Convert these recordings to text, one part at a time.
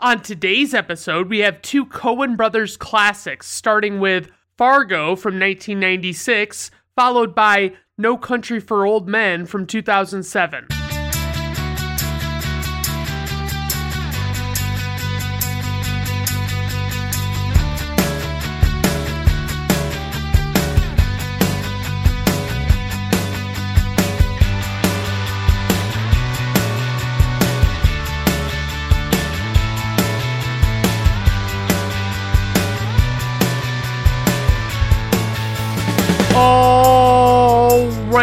On today's episode, we have two Coen Brothers classics, starting with Fargo from 1996, followed by No Country for Old Men from 2007.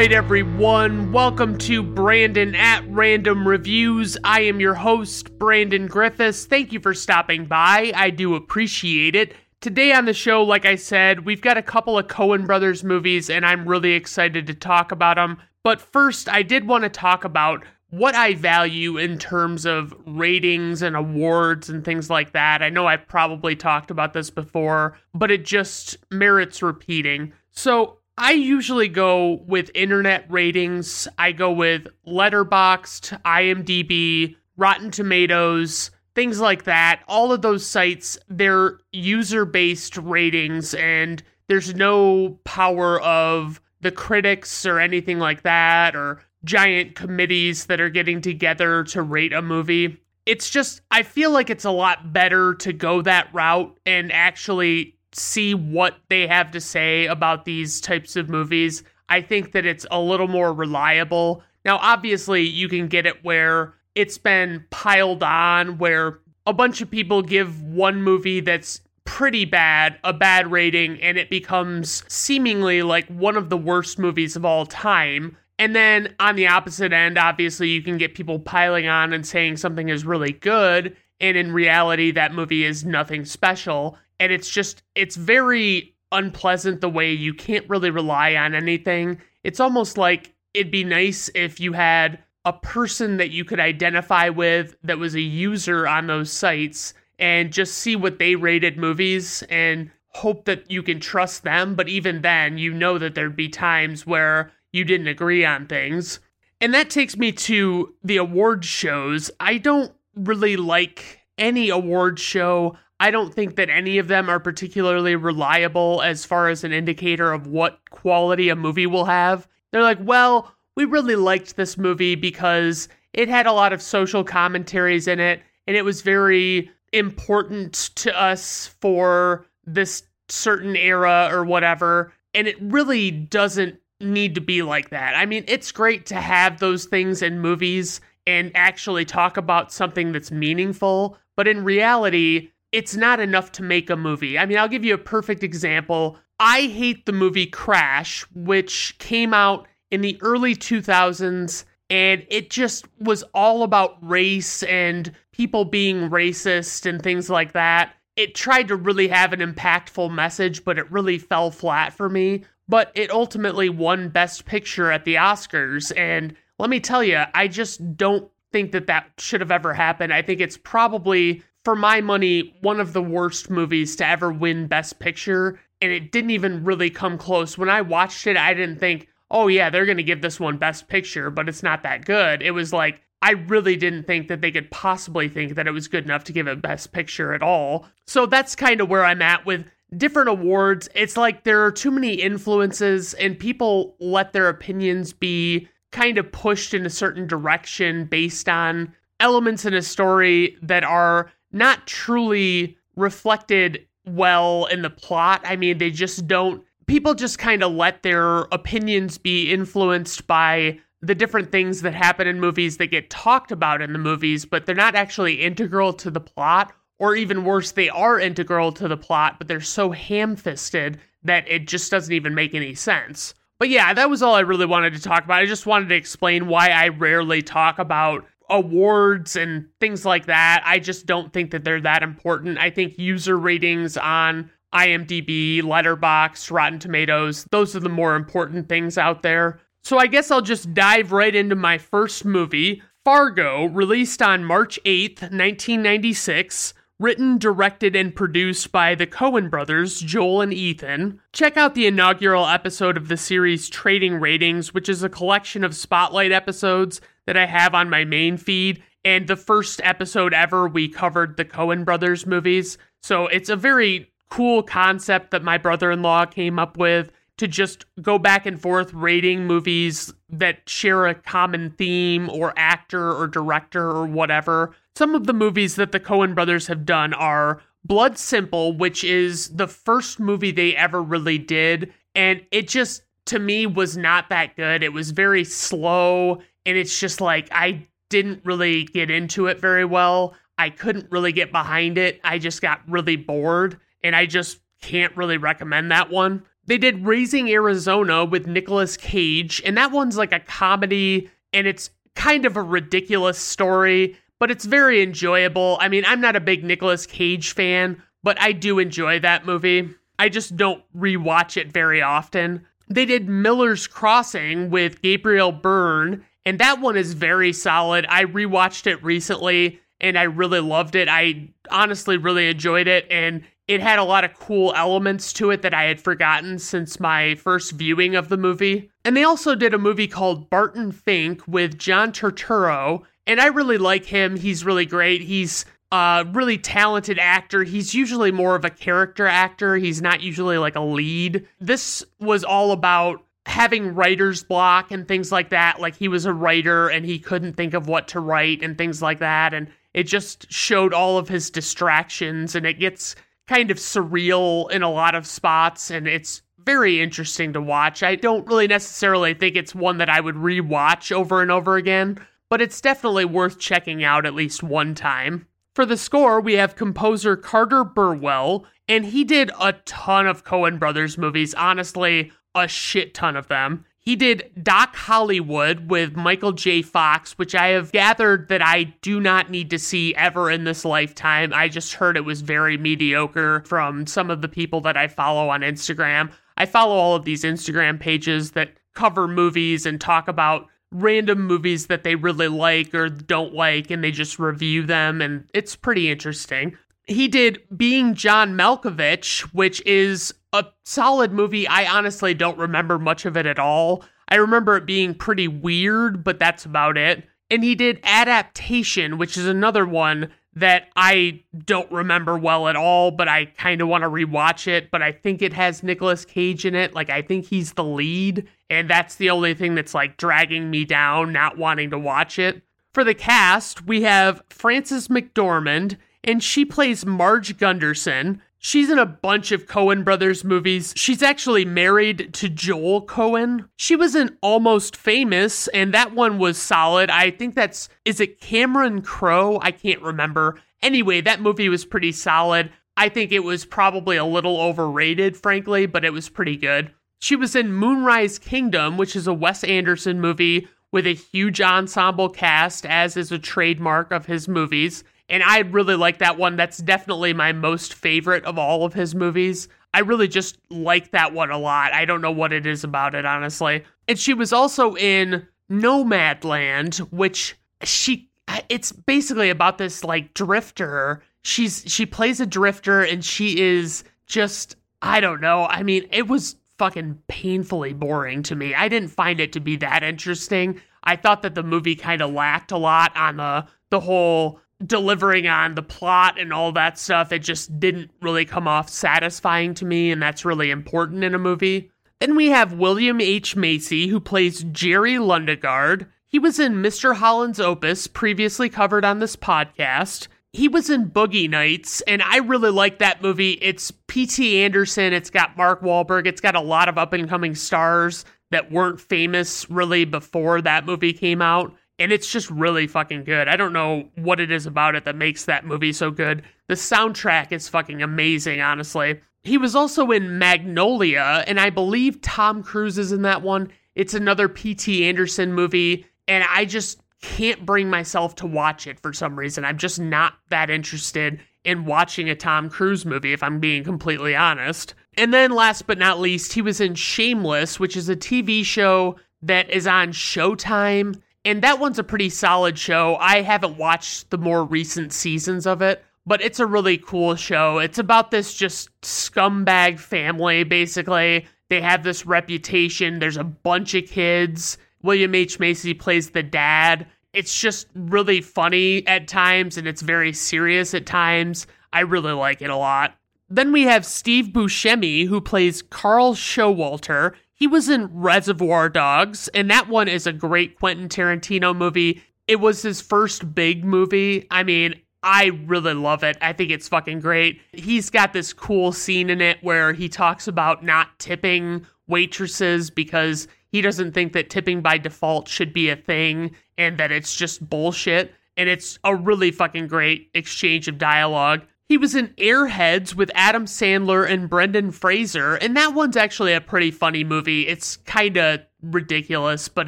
Right, everyone. Welcome to Brandon at Random Reviews. I am your host, Brandon Griffiths. Thank you for stopping by. I do appreciate it. Today on the show, like I said, we've got a couple of Coen Brothers movies, and I'm really excited to talk about them. But first, I did want to talk about what I value in terms of ratings and awards and things like that. I know I've probably talked about this before, but it just merits repeating. So, I usually go with internet ratings. I go with Letterboxd, IMDb, Rotten Tomatoes, things like that. All of those sites, they're user based ratings, and there's no power of the critics or anything like that, or giant committees that are getting together to rate a movie. It's just, I feel like it's a lot better to go that route and actually see what they have to say about these types of movies. I think that it's a little more reliable. Now, obviously, you can get it where it's been piled on, where a bunch of people give one movie that's pretty bad a bad rating, and it becomes seemingly like one of the worst movies of all time. And then on the opposite end, obviously, you can get people piling on and saying something is really good, and in reality, that movie is nothing special and it's just it's very unpleasant the way you can't really rely on anything. It's almost like it'd be nice if you had a person that you could identify with that was a user on those sites and just see what they rated movies and hope that you can trust them. But even then, you know that there'd be times where you didn't agree on things. And that takes me to the award shows. I don't really like any award show I don't think that any of them are particularly reliable as far as an indicator of what quality a movie will have. They're like, well, we really liked this movie because it had a lot of social commentaries in it and it was very important to us for this certain era or whatever. And it really doesn't need to be like that. I mean, it's great to have those things in movies and actually talk about something that's meaningful, but in reality, it's not enough to make a movie. I mean, I'll give you a perfect example. I hate the movie Crash, which came out in the early 2000s, and it just was all about race and people being racist and things like that. It tried to really have an impactful message, but it really fell flat for me. But it ultimately won Best Picture at the Oscars. And let me tell you, I just don't think that that should have ever happened. I think it's probably for my money, one of the worst movies to ever win Best Picture, and it didn't even really come close. When I watched it, I didn't think, oh, yeah, they're going to give this one Best Picture, but it's not that good. It was like, I really didn't think that they could possibly think that it was good enough to give it Best Picture at all. So that's kind of where I'm at with different awards. It's like there are too many influences, and people let their opinions be kind of pushed in a certain direction based on elements in a story that are not truly reflected well in the plot. I mean, they just don't, people just kind of let their opinions be influenced by the different things that happen in movies that get talked about in the movies, but they're not actually integral to the plot. Or even worse, they are integral to the plot, but they're so ham fisted that it just doesn't even make any sense. But yeah, that was all I really wanted to talk about. I just wanted to explain why I rarely talk about awards and things like that. I just don't think that they're that important. I think user ratings on IMDb, Letterboxd, Rotten Tomatoes, those are the more important things out there. So I guess I'll just dive right into my first movie, Fargo, released on March 8th, 1996 written, directed, and produced by the Coen brothers, Joel and Ethan. Check out the inaugural episode of the series Trading Ratings, which is a collection of spotlight episodes that I have on my main feed. And the first episode ever, we covered the Coen brothers movies. So it's a very cool concept that my brother in law came up with to just go back and forth rating movies that share a common theme or actor or director or whatever. Some of the movies that the Coen brothers have done are Blood Simple, which is the first movie they ever really did. And it just, to me, was not that good. It was very slow. And it's just like, I didn't really get into it very well. I couldn't really get behind it. I just got really bored. And I just can't really recommend that one. They did Raising Arizona with Nicolas Cage. And that one's like a comedy. And it's kind of a ridiculous story but it's very enjoyable. I mean, I'm not a big Nicolas Cage fan, but I do enjoy that movie. I just don't rewatch it very often. They did Miller's Crossing with Gabriel Byrne, and that one is very solid. I rewatched it recently and I really loved it. I honestly really enjoyed it and it had a lot of cool elements to it that I had forgotten since my first viewing of the movie. And they also did a movie called Barton Fink with John Turturro, and I really like him. He's really great. He's a really talented actor. He's usually more of a character actor. He's not usually like a lead. This was all about having writer's block and things like that. Like he was a writer and he couldn't think of what to write and things like that. And it just showed all of his distractions and it gets kind of surreal in a lot of spots and it's very interesting to watch. I don't really necessarily think it's one that I would rewatch over and over again, but it's definitely worth checking out at least one time. For the score, we have composer Carter Burwell, and he did a ton of Coen Brothers movies, honestly, a shit ton of them. He did Doc Hollywood with Michael J. Fox, which I have gathered that I do not need to see ever in this lifetime. I just heard it was very mediocre from some of the people that I follow on Instagram. I follow all of these Instagram pages that cover movies and talk about random movies that they really like or don't like and they just review them and it's pretty interesting. He did Being John Malkovich, which is a solid movie. I honestly don't remember much of it at all. I remember it being pretty weird, but that's about it. And he did Adaptation, which is another one that I don't remember well at all, but I kind of want to rewatch it. But I think it has Nicolas Cage in it. Like, I think he's the lead. And that's the only thing that's like dragging me down, not wanting to watch it. For the cast, we have Frances McDormand, and she plays Marge Gunderson. She's in a bunch of Coen Brothers movies. She's actually married to Joel Coen. She was in Almost Famous, and that one was solid. I think that's, is it Cameron Crowe? I can't remember. Anyway, that movie was pretty solid. I think it was probably a little overrated, frankly, but it was pretty good. She was in Moonrise Kingdom, which is a Wes Anderson movie with a huge ensemble cast, as is a trademark of his movies. And I really like that one. That's definitely my most favorite of all of his movies. I really just like that one a lot. I don't know what it is about it, honestly. And she was also in Nomadland, which she it's basically about this like drifter. She's she plays a drifter and she is just I don't know. I mean, it was fucking painfully boring to me. I didn't find it to be that interesting. I thought that the movie kind of lacked a lot on the the whole delivering on the plot and all that stuff, it just didn't really come off satisfying to me, and that's really important in a movie. Then we have William H. Macy, who plays Jerry Lundegaard. He was in Mr. Holland's Opus, previously covered on this podcast. He was in Boogie Nights, and I really like that movie. It's P.T. Anderson, it's got Mark Wahlberg, it's got a lot of up and coming stars that weren't famous really before that movie came out and it's just really fucking good. I don't know what it is about it that makes that movie so good. The soundtrack is fucking amazing, honestly. He was also in Magnolia, and I believe Tom Cruise is in that one. It's another P.T. Anderson movie, and I just can't bring myself to watch it for some reason. I'm just not that interested in watching a Tom Cruise movie, if I'm being completely honest. And then, last but not least, he was in Shameless, which is a TV show that is on Showtime and that one's a pretty solid show. I haven't watched the more recent seasons of it, but it's a really cool show. It's about this just scumbag family, basically. They have this reputation. There's a bunch of kids. William H. Macy plays the dad, It's just really funny at times and it's very serious at times. I really like it a lot. Then we have Steve Buscemi, who plays Carl Showalter. He was in Reservoir Dogs, and that one is a great Quentin Tarantino movie. It was his first big movie. I mean, I really love it. I think it's fucking great. He's got this cool scene in it where he talks about not tipping waitresses because he doesn't think that tipping by default should be a thing and that it's just bullshit. And it's a really fucking great exchange of dialogue. He was in Airheads with Adam Sandler and Brendan Fraser, and that one's actually a pretty funny movie. It's kind of ridiculous, but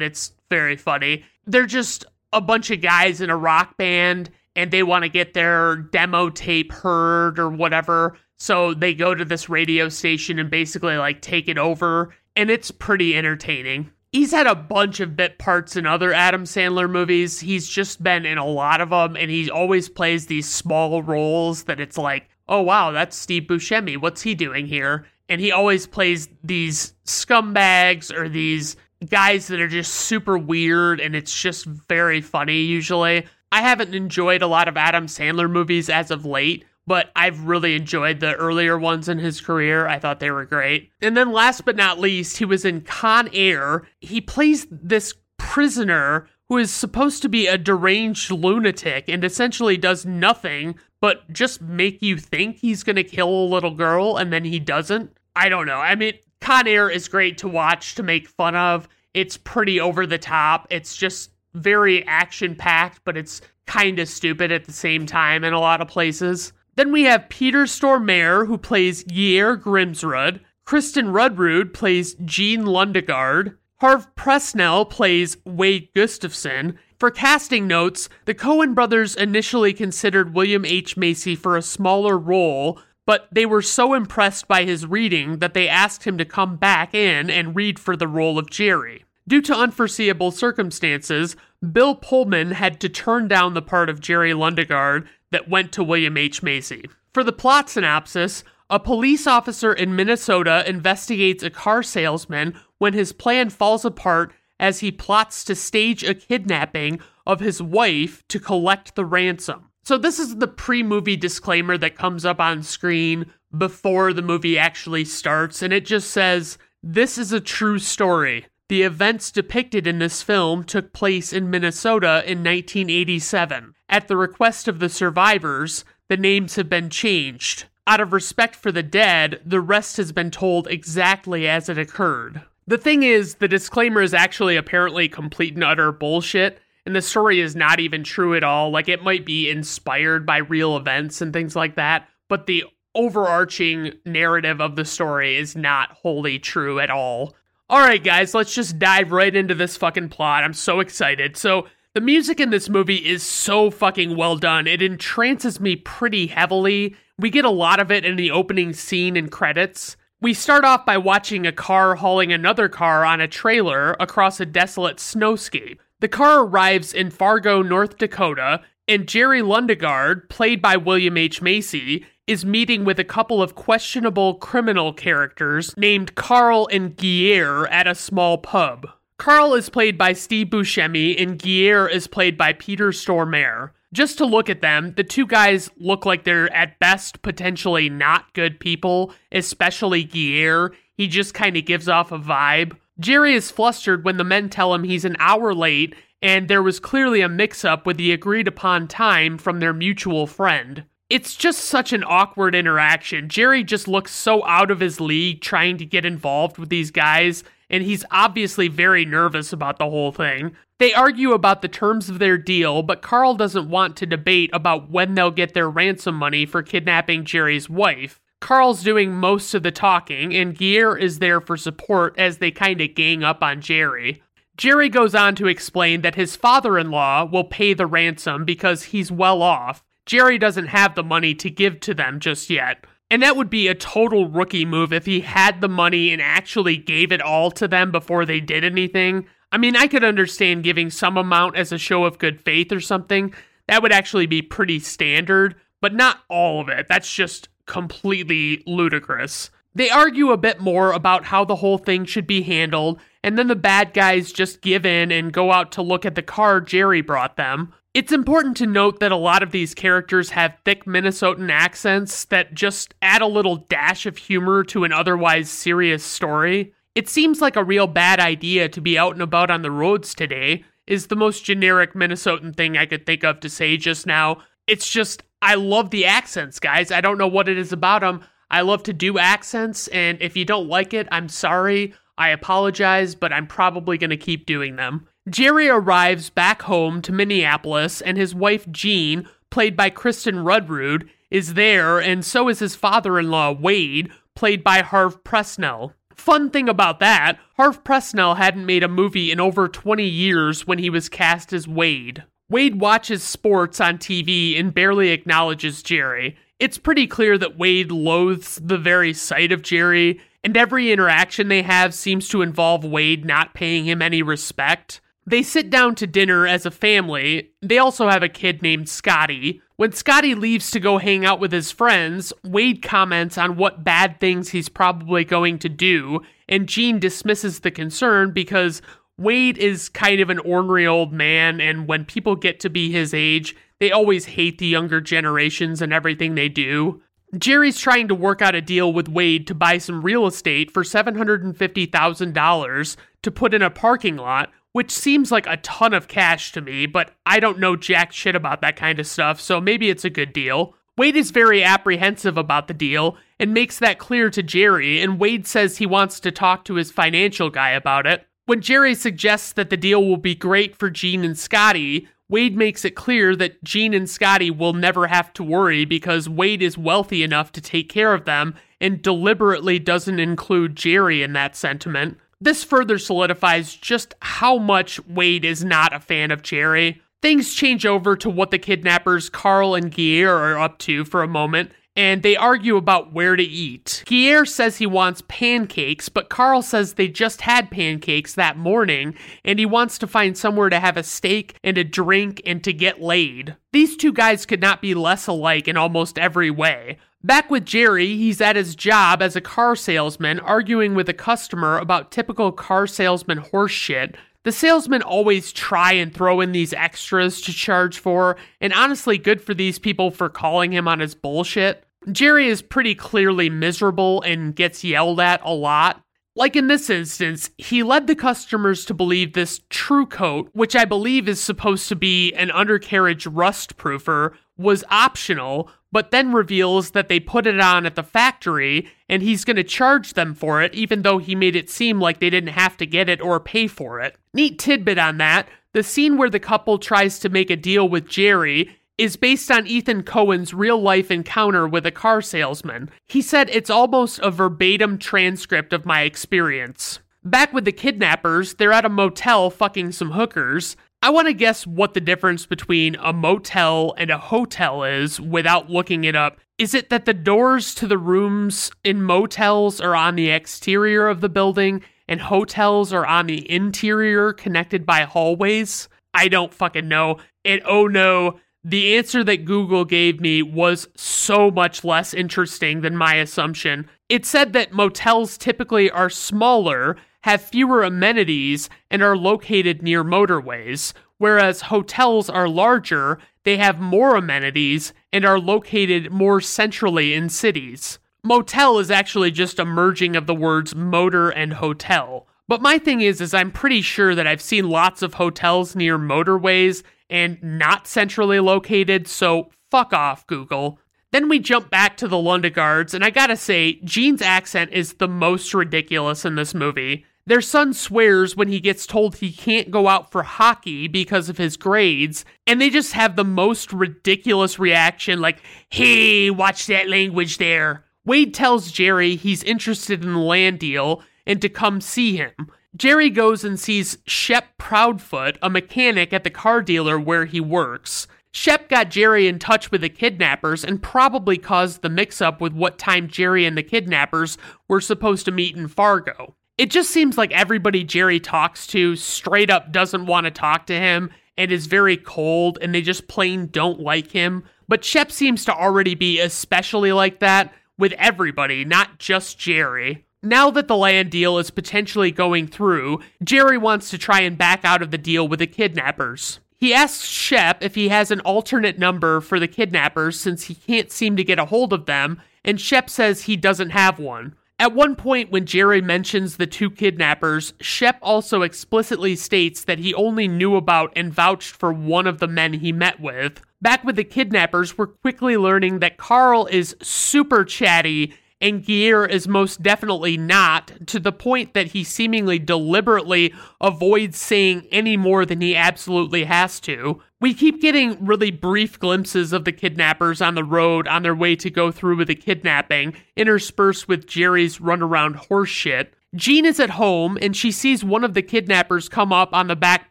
it's very funny. They're just a bunch of guys in a rock band and they want to get their demo tape heard or whatever. So they go to this radio station and basically like take it over, and it's pretty entertaining. He's had a bunch of bit parts in other Adam Sandler movies. He's just been in a lot of them, and he always plays these small roles that it's like, oh wow, that's Steve Buscemi. What's he doing here? And he always plays these scumbags or these guys that are just super weird, and it's just very funny usually. I haven't enjoyed a lot of Adam Sandler movies as of late, but I've really enjoyed the earlier ones in his career. I thought they were great. And then last but not least, he was in Con Air. He plays this prisoner who is supposed to be a deranged lunatic and essentially does nothing but just make you think he's going to kill a little girl and then he doesn't. I don't know. I mean, Con Air is great to watch to make fun of. It's pretty over the top. It's just very action packed, but it's kind of stupid at the same time in a lot of places. Then we have Peter Stormare, who plays Gaear Grimsrud. Kristin Rudrud plays Jean Lundegaard. Harve Presnell plays Wade Gustafson. For casting notes, the Coen brothers initially considered William H. Macy for a smaller role, but they were so impressed by his reading that they asked him to come back in and read for the role of Jerry. Due to unforeseeable circumstances, Bill Pullman had to turn down the part of Jerry Lundegaard that went to William H. Macy. For the plot synopsis, a police officer in Minnesota investigates a car salesman when his plan falls apart as he plots to stage a kidnapping of his wife to collect the ransom. So, this is the pre movie disclaimer that comes up on screen before the movie actually starts, and it just says, This is a true story. The events depicted in this film took place in Minnesota in 1987. At the request of the survivors, the names have been changed. Out of respect for the dead, the rest has been told exactly as it occurred. The thing is, the disclaimer is actually apparently complete and utter bullshit, and the story is not even true at all. Like, it might be inspired by real events and things like that, but the overarching narrative of the story is not wholly true at all. All right, guys, let's just dive right into this fucking plot. I'm so excited. So, the music in this movie is so fucking well done. It entrances me pretty heavily. We get a lot of it in the opening scene and credits. We start off by watching a car hauling another car on a trailer across a desolate snowscape. The car arrives in Fargo, North Dakota, and Jerry Lundegaard, played by William H. Macy, is meeting with a couple of questionable criminal characters named Carl and Gaear at a small pub. Carl is played by Steve Buscemi and Gaear is played by Peter Stormare. Just to look at them, the two guys look like they're at best potentially not good people, especially Gaear. He just kind of gives off a vibe. Jerry is flustered when the men tell him he's an hour late and there was clearly a mix up with the agreed upon time from their mutual friend it's just such an awkward interaction. Jerry just looks so out of his league trying to get involved with these guys, and he's obviously very nervous about the whole thing. They argue about the terms of their deal, but Carl doesn't want to debate about when they'll get their ransom money for kidnapping Jerry's wife. Carl's doing most of the talking, and Gaear is there for support as they kind of gang up on Jerry. Jerry goes on to explain that his father in law will pay the ransom because he's well off, Jerry doesn't have the money to give to them just yet. And that would be a total rookie move if he had the money and actually gave it all to them before they did anything. I mean, I could understand giving some amount as a show of good faith or something. That would actually be pretty standard, but not all of it. That's just completely ludicrous. They argue a bit more about how the whole thing should be handled, and then the bad guys just give in and go out to look at the car Jerry brought them. It's important to note that a lot of these characters have thick Minnesotan accents that just add a little dash of humor to an otherwise serious story. It seems like a real bad idea to be out and about on the roads today, is the most generic Minnesotan thing I could think of to say just now. It's just, I love the accents, guys. I don't know what it is about them. I love to do accents, and if you don't like it, I'm sorry. I apologize, but I'm probably going to keep doing them. Jerry arrives back home to Minneapolis, and his wife Jean, played by Kristin Rudrud, is there, and so is his father in law, Wade, played by Harve Presnell. Fun thing about that, Harve Presnell hadn't made a movie in over 20 years when he was cast as Wade. Wade watches sports on TV and barely acknowledges Jerry. It's pretty clear that Wade loathes the very sight of Jerry, and every interaction they have seems to involve Wade not paying him any respect. They sit down to dinner as a family. They also have a kid named Scotty. When Scotty leaves to go hang out with his friends, Wade comments on what bad things he's probably going to do, and Jean dismisses the concern because Wade is kind of an ornery old man, and when people get to be his age, they always hate the younger generations and everything they do. Jerry's trying to work out a deal with Wade to buy some real estate for $750,000 to put in a parking lot, which seems like a ton of cash to me, but I don't know jack shit about that kind of stuff, so maybe it's a good deal. Wade is very apprehensive about the deal and makes that clear to Jerry, and Wade says he wants to talk to his financial guy about it. When Jerry suggests that the deal will be great for Jean and Scotty, Wade makes it clear that Jean and Scotty will never have to worry because Wade is wealthy enough to take care of them and deliberately doesn't include Jerry in that sentiment. This further solidifies just how much Wade is not a fan of Jerry. Things change over to what the kidnappers Carl and Gaear are up to for a moment, and they argue about where to eat. Gaear says he wants pancakes, but Carl says they just had pancakes that morning, and he wants to find somewhere to have a steak and a drink and to get laid. These two guys could not be less alike in almost every way. Back with Jerry, he's at his job as a car salesman, arguing with a customer about typical car salesman horseshit. The salesmen always try and throw in these extras to charge for, and honestly, good for these people for calling him on his bullshit. Jerry is pretty clearly miserable and gets yelled at a lot. Like in this instance, he led the customers to believe this TruCoat, which I believe is supposed to be an undercarriage rust proofer, was optional, but then reveals that they put it on at the factory and he's going to charge them for it, even though he made it seem like they didn't have to get it or pay for it. Neat tidbit on that the scene where the couple tries to make a deal with Jerry is based on Ethan Coen's real life encounter with a car salesman. He said it's almost a verbatim transcript of my experience. Back with the kidnappers, they're at a motel fucking some hookers. I want to guess what the difference between a motel and a hotel is without looking it up. Is it that the doors to the rooms in motels are on the exterior of the building and hotels are on the interior connected by hallways? I don't fucking know. And oh no, the answer that Google gave me was so much less interesting than my assumption. It said that motels typically are smaller, have fewer amenities, and are located near motorways, whereas hotels are larger, they have more amenities, and are located more centrally in cities. Motel is actually just a merging of the words motor and hotel. But my thing is is I'm pretty sure that I've seen lots of hotels near motorways and not centrally located, so fuck off, Google. Then we jump back to the Lundegaards, and I gotta say, Jean's accent is the most ridiculous in this movie. Their son swears when he gets told he can't go out for hockey because of his grades, and they just have the most ridiculous reaction like, hey, watch that language there. Wade tells Jerry he's interested in the land deal and to come see him. Jerry goes and sees Shep Proudfoot, a mechanic at the car dealer where he works. Shep got Jerry in touch with the kidnappers and probably caused the mix up with what time Jerry and the kidnappers were supposed to meet in Fargo. It just seems like everybody Jerry talks to straight up doesn't want to talk to him and is very cold and they just plain don't like him. But Shep seems to already be especially like that with everybody, not just Jerry. Now that the land deal is potentially going through, Jerry wants to try and back out of the deal with the kidnappers. He asks Shep if he has an alternate number for the kidnappers since he can't seem to get a hold of them, and Shep says he doesn't have one. At one point, when Jerry mentions the two kidnappers, Shep also explicitly states that he only knew about and vouched for one of the men he met with. Back with the kidnappers, we're quickly learning that Carl is super chatty and Gaear is most definitely not, to the point that he seemingly deliberately avoids saying any more than he absolutely has to. We keep getting really brief glimpses of the kidnappers on the road on their way to go through with the kidnapping, interspersed with Jerry's runaround horseshit. Jean is at home and she sees one of the kidnappers come up on the back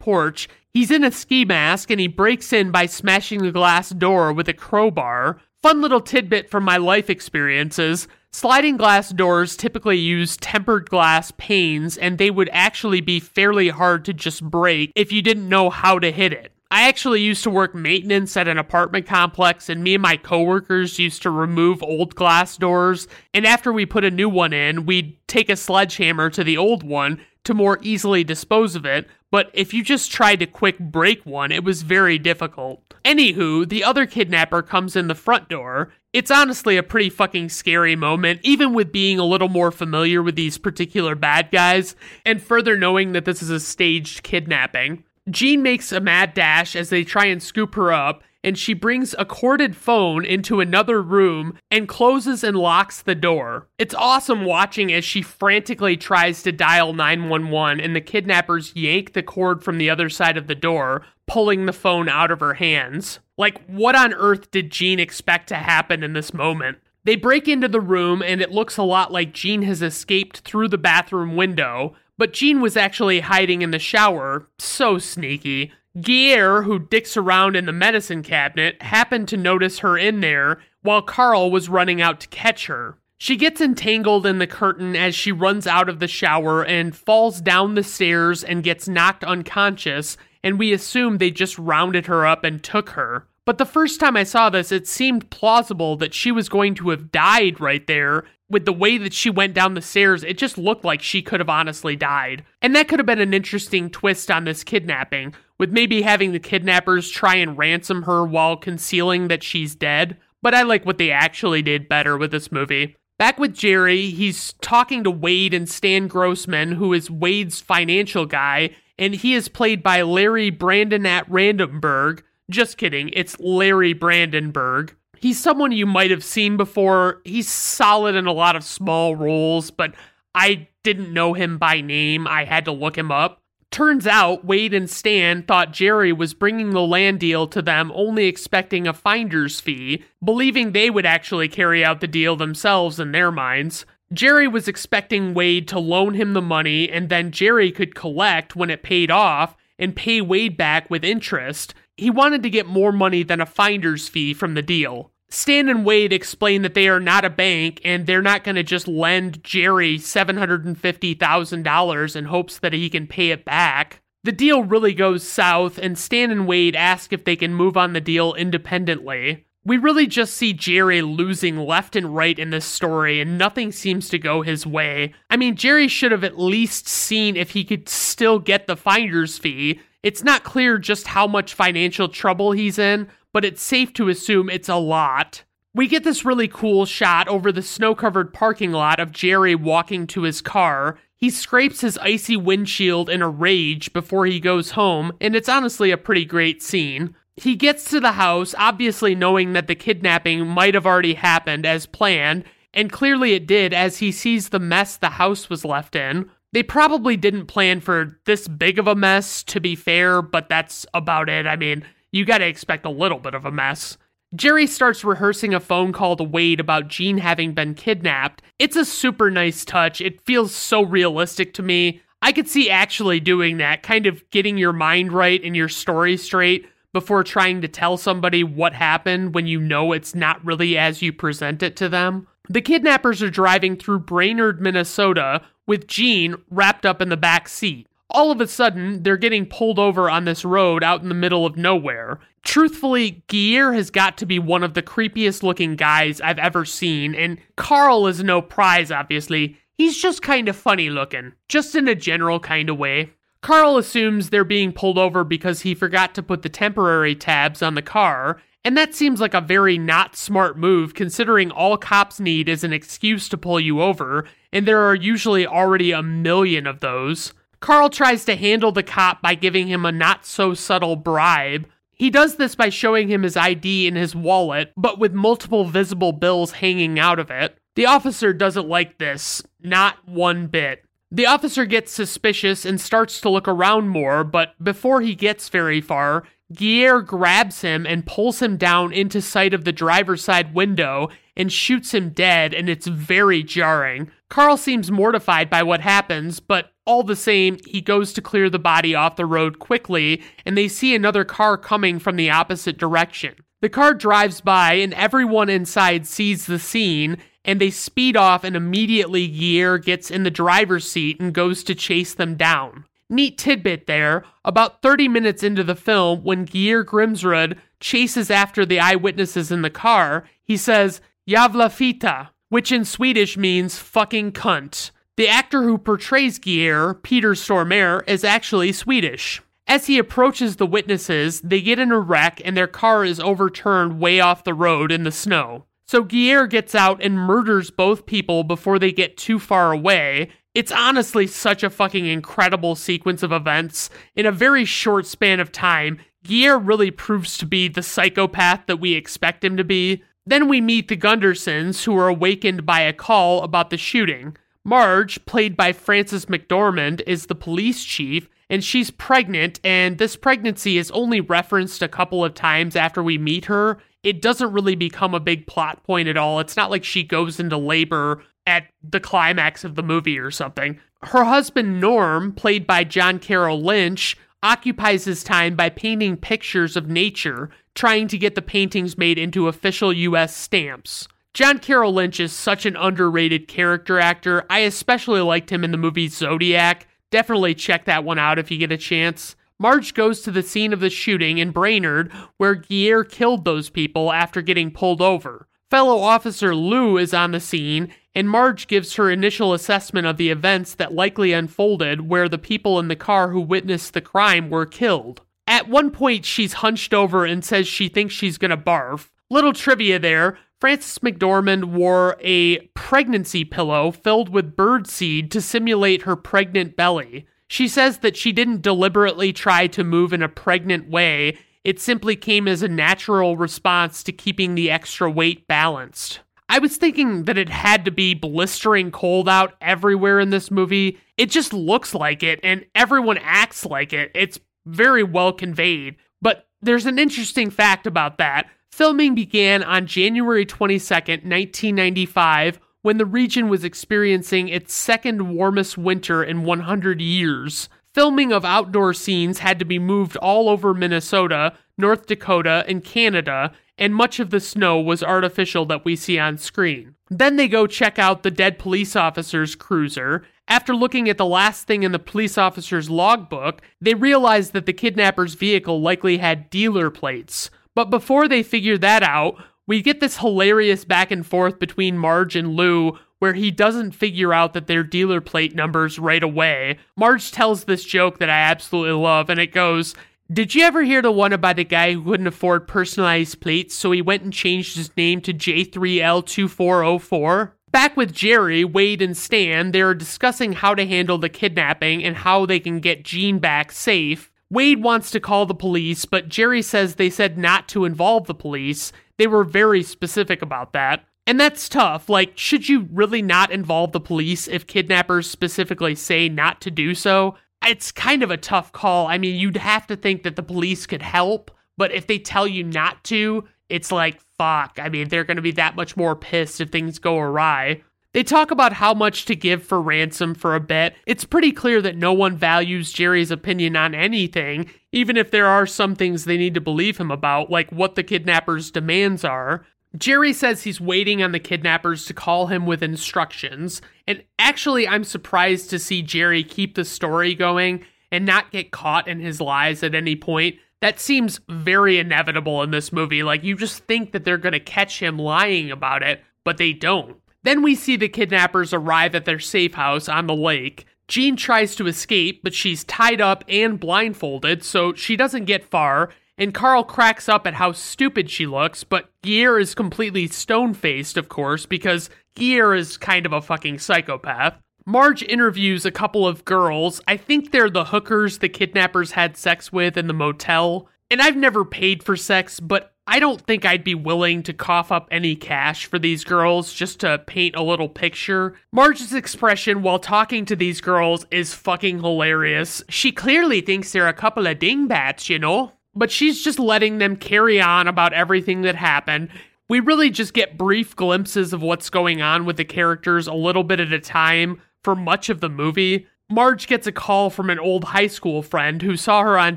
porch. He's in a ski mask and he breaks in by smashing the glass door with a crowbar. Fun little tidbit from my life experiences. Sliding glass doors typically use tempered glass panes, and they would actually be fairly hard to just break if you didn't know how to hit it. I actually used to work maintenance at an apartment complex, and me and my coworkers used to remove old glass doors. And after we put a new one in, we'd take a sledgehammer to the old one to more easily dispose of it. But if you just tried to quick break one, it was very difficult. Anywho, the other kidnapper comes in the front door. It's honestly a pretty fucking scary moment, even with being a little more familiar with these particular bad guys, and further knowing that this is a staged kidnapping. Jean makes a mad dash as they try and scoop her up, and she brings a corded phone into another room and closes and locks the door. It's awesome watching as she frantically tries to dial 911 and the kidnappers yank the cord from the other side of the door, pulling the phone out of her hands. Like, what on earth did Jean expect to happen in this moment? They break into the room and it looks a lot like Jean has escaped through the bathroom window, but Jean was actually hiding in the shower. So sneaky. Gaear, who dicks around in the medicine cabinet, happened to notice her in there while Carl was running out to catch her. She gets entangled in the curtain as she runs out of the shower and falls down the stairs and gets knocked unconscious, and we assume they just rounded her up and took her. But the first time I saw this, it seemed plausible that she was going to have died right there. With the way that she went down the stairs, it just looked like she could have honestly died. And that could have been an interesting twist on this kidnapping, with maybe having the kidnappers try and ransom her while concealing that she's dead. But I like what they actually did better with this movie. Back with Jerry, he's talking to Wade and Stan Grossman, who is Wade's financial guy, and he is played by Larry Brandon at Randomberg. Just kidding, it's Larry Brandenburg. He's someone you might have seen before. He's solid in a lot of small roles, but I didn't know him by name. I had to look him up. Turns out Wade and Stan thought Jerry was bringing the land deal to them only expecting a finder's fee, believing they would actually carry out the deal themselves in their minds. Jerry was expecting Wade to loan him the money and then Jerry could collect when it paid off and pay Wade back with interest. He wanted to get more money than a finder's fee from the deal. Stan and Wade explain that they are not a bank and they're not going to just lend Jerry $750,000 in hopes that he can pay it back. The deal really goes south, and Stan and Wade ask if they can move on the deal independently. We really just see Jerry losing left and right in this story, and nothing seems to go his way. I mean, Jerry should have at least seen if he could still get the finder's fee. It's not clear just how much financial trouble he's in, but it's safe to assume it's a lot. We get this really cool shot over the snow covered parking lot of Jerry walking to his car. He scrapes his icy windshield in a rage before he goes home, and it's honestly a pretty great scene. He gets to the house, obviously knowing that the kidnapping might have already happened as planned, and clearly it did as he sees the mess the house was left in. They probably didn't plan for this big of a mess, to be fair, but that's about it. I mean, you gotta expect a little bit of a mess. Jerry starts rehearsing a phone call to Wade about Jean having been kidnapped. It's a super nice touch. It feels so realistic to me. I could see actually doing that, kind of getting your mind right and your story straight before trying to tell somebody what happened when you know it's not really as you present it to them. The kidnappers are driving through Brainerd, Minnesota, with Jean wrapped up in the back seat all of a sudden they're getting pulled over on this road out in the middle of nowhere. Truthfully, Gaear has got to be one of the creepiest looking guys I've ever seen, and Carl is no prize, obviously. He's just kind of funny looking, just in a general kind of way. Carl assumes they're being pulled over because he forgot to put the temporary tabs on the car, and that seems like a very not smart move considering all cops need is an excuse to pull you over, and there are usually already a million of those. Carl tries to handle the cop by giving him a not so subtle bribe. He does this by showing him his ID in his wallet, but with multiple visible bills hanging out of it. The officer doesn't like this, not one bit. The officer gets suspicious and starts to look around more, but before he gets very far, Gaear grabs him and pulls him down into sight of the driver's side window and shoots him dead, and it's very jarring. Carl seems mortified by what happens, but all the same, he goes to clear the body off the road quickly, and they see another car coming from the opposite direction. The car drives by, and everyone inside sees the scene, and they speed off, and immediately Gaear gets in the driver's seat and goes to chase them down. Neat tidbit there. About 30 minutes into the film, when Gaear Grimsrud chases after the eyewitnesses in the car, he says, Javla fita, which in Swedish means fucking cunt. The actor who portrays Gaear, Peter Stormare, is actually Swedish. As he approaches the witnesses, they get in a wreck and their car is overturned way off the road in the snow. So Gaear gets out and murders both people before they get too far away. It's honestly such a fucking incredible sequence of events. In a very short span of time, Gaear really proves to be the psychopath that we expect him to be. Then we meet the Gundersons, who are awakened by a call about the shooting. Marge, played by Frances McDormand, is the police chief, and she's pregnant, and this pregnancy is only referenced a couple of times after we meet her, it doesn't really become a big plot point at all. It's not like she goes into labor at the climax of the movie or something. Her husband, Norm, played by John Carroll Lynch, occupies his time by painting pictures of nature, trying to get the paintings made into official US stamps. John Carroll Lynch is such an underrated character actor. I especially liked him in the movie Zodiac. Definitely check that one out if you get a chance. Marge goes to the scene of the shooting in Brainerd, where Gaear killed those people after getting pulled over. Fellow officer Lou is on the scene, and Marge gives her initial assessment of the events that likely unfolded where the people in the car who witnessed the crime were killed. At one point, she's hunched over and says she thinks she's gonna barf. Little trivia there Frances McDormand wore a pregnancy pillow filled with birdseed to simulate her pregnant belly. She says that she didn't deliberately try to move in a pregnant way, it simply came as a natural response to keeping the extra weight balanced. I was thinking that it had to be blistering cold out everywhere in this movie. It just looks like it, and everyone acts like it. It's very well conveyed. But there's an interesting fact about that. Filming began on January 22nd, 1995, when the region was experiencing its second warmest winter in 100 years. Filming of outdoor scenes had to be moved all over Minnesota, North Dakota, and Canada, and much of the snow was artificial that we see on screen. Then they go check out the dead police officer's cruiser. After looking at the last thing in the police officer's logbook, they realize that the kidnapper's vehicle likely had dealer plates. But before they figure that out, we get this hilarious back and forth between Marge and Lou where he doesn't figure out that they're dealer plate numbers right away. Marge tells this joke that I absolutely love, and it goes, Did you ever hear the one about a guy who couldn't afford personalized plates, so he went and changed his name to J3L2404? Back with Jerry, Wade, and Stan, they're discussing how to handle the kidnapping and how they can get Jean back safe. Wade wants to call the police, but Jerry says they said not to involve the police. They were very specific about that. And that's tough. Like, should you really not involve the police if kidnappers specifically say not to do so? It's kind of a tough call. I mean, you'd have to think that the police could help, but if they tell you not to, it's like, fuck. I mean, they're going to be that much more pissed if things go awry. They talk about how much to give for ransom for a bit. It's pretty clear that no one values Jerry's opinion on anything, even if there are some things they need to believe him about, like what the kidnapper's demands are. Jerry says he's waiting on the kidnappers to call him with instructions, and actually, I'm surprised to see Jerry keep the story going and not get caught in his lies at any point. That seems very inevitable in this movie. Like, you just think that they're going to catch him lying about it, but they don't. Then we see the kidnappers arrive at their safe house on the lake. Jean tries to escape, but she's tied up and blindfolded, so she doesn't get far. And Carl cracks up at how stupid she looks, but Gaear is completely stone faced, of course, because Gaear is kind of a fucking psychopath. Marge interviews a couple of girls. I think they're the hookers the kidnappers had sex with in the motel. And I've never paid for sex, but I don't think I'd be willing to cough up any cash for these girls just to paint a little picture. Marge's expression while talking to these girls is fucking hilarious. She clearly thinks they're a couple of dingbats, you know? But she's just letting them carry on about everything that happened. We really just get brief glimpses of what's going on with the characters a little bit at a time for much of the movie. Marge gets a call from an old high school friend who saw her on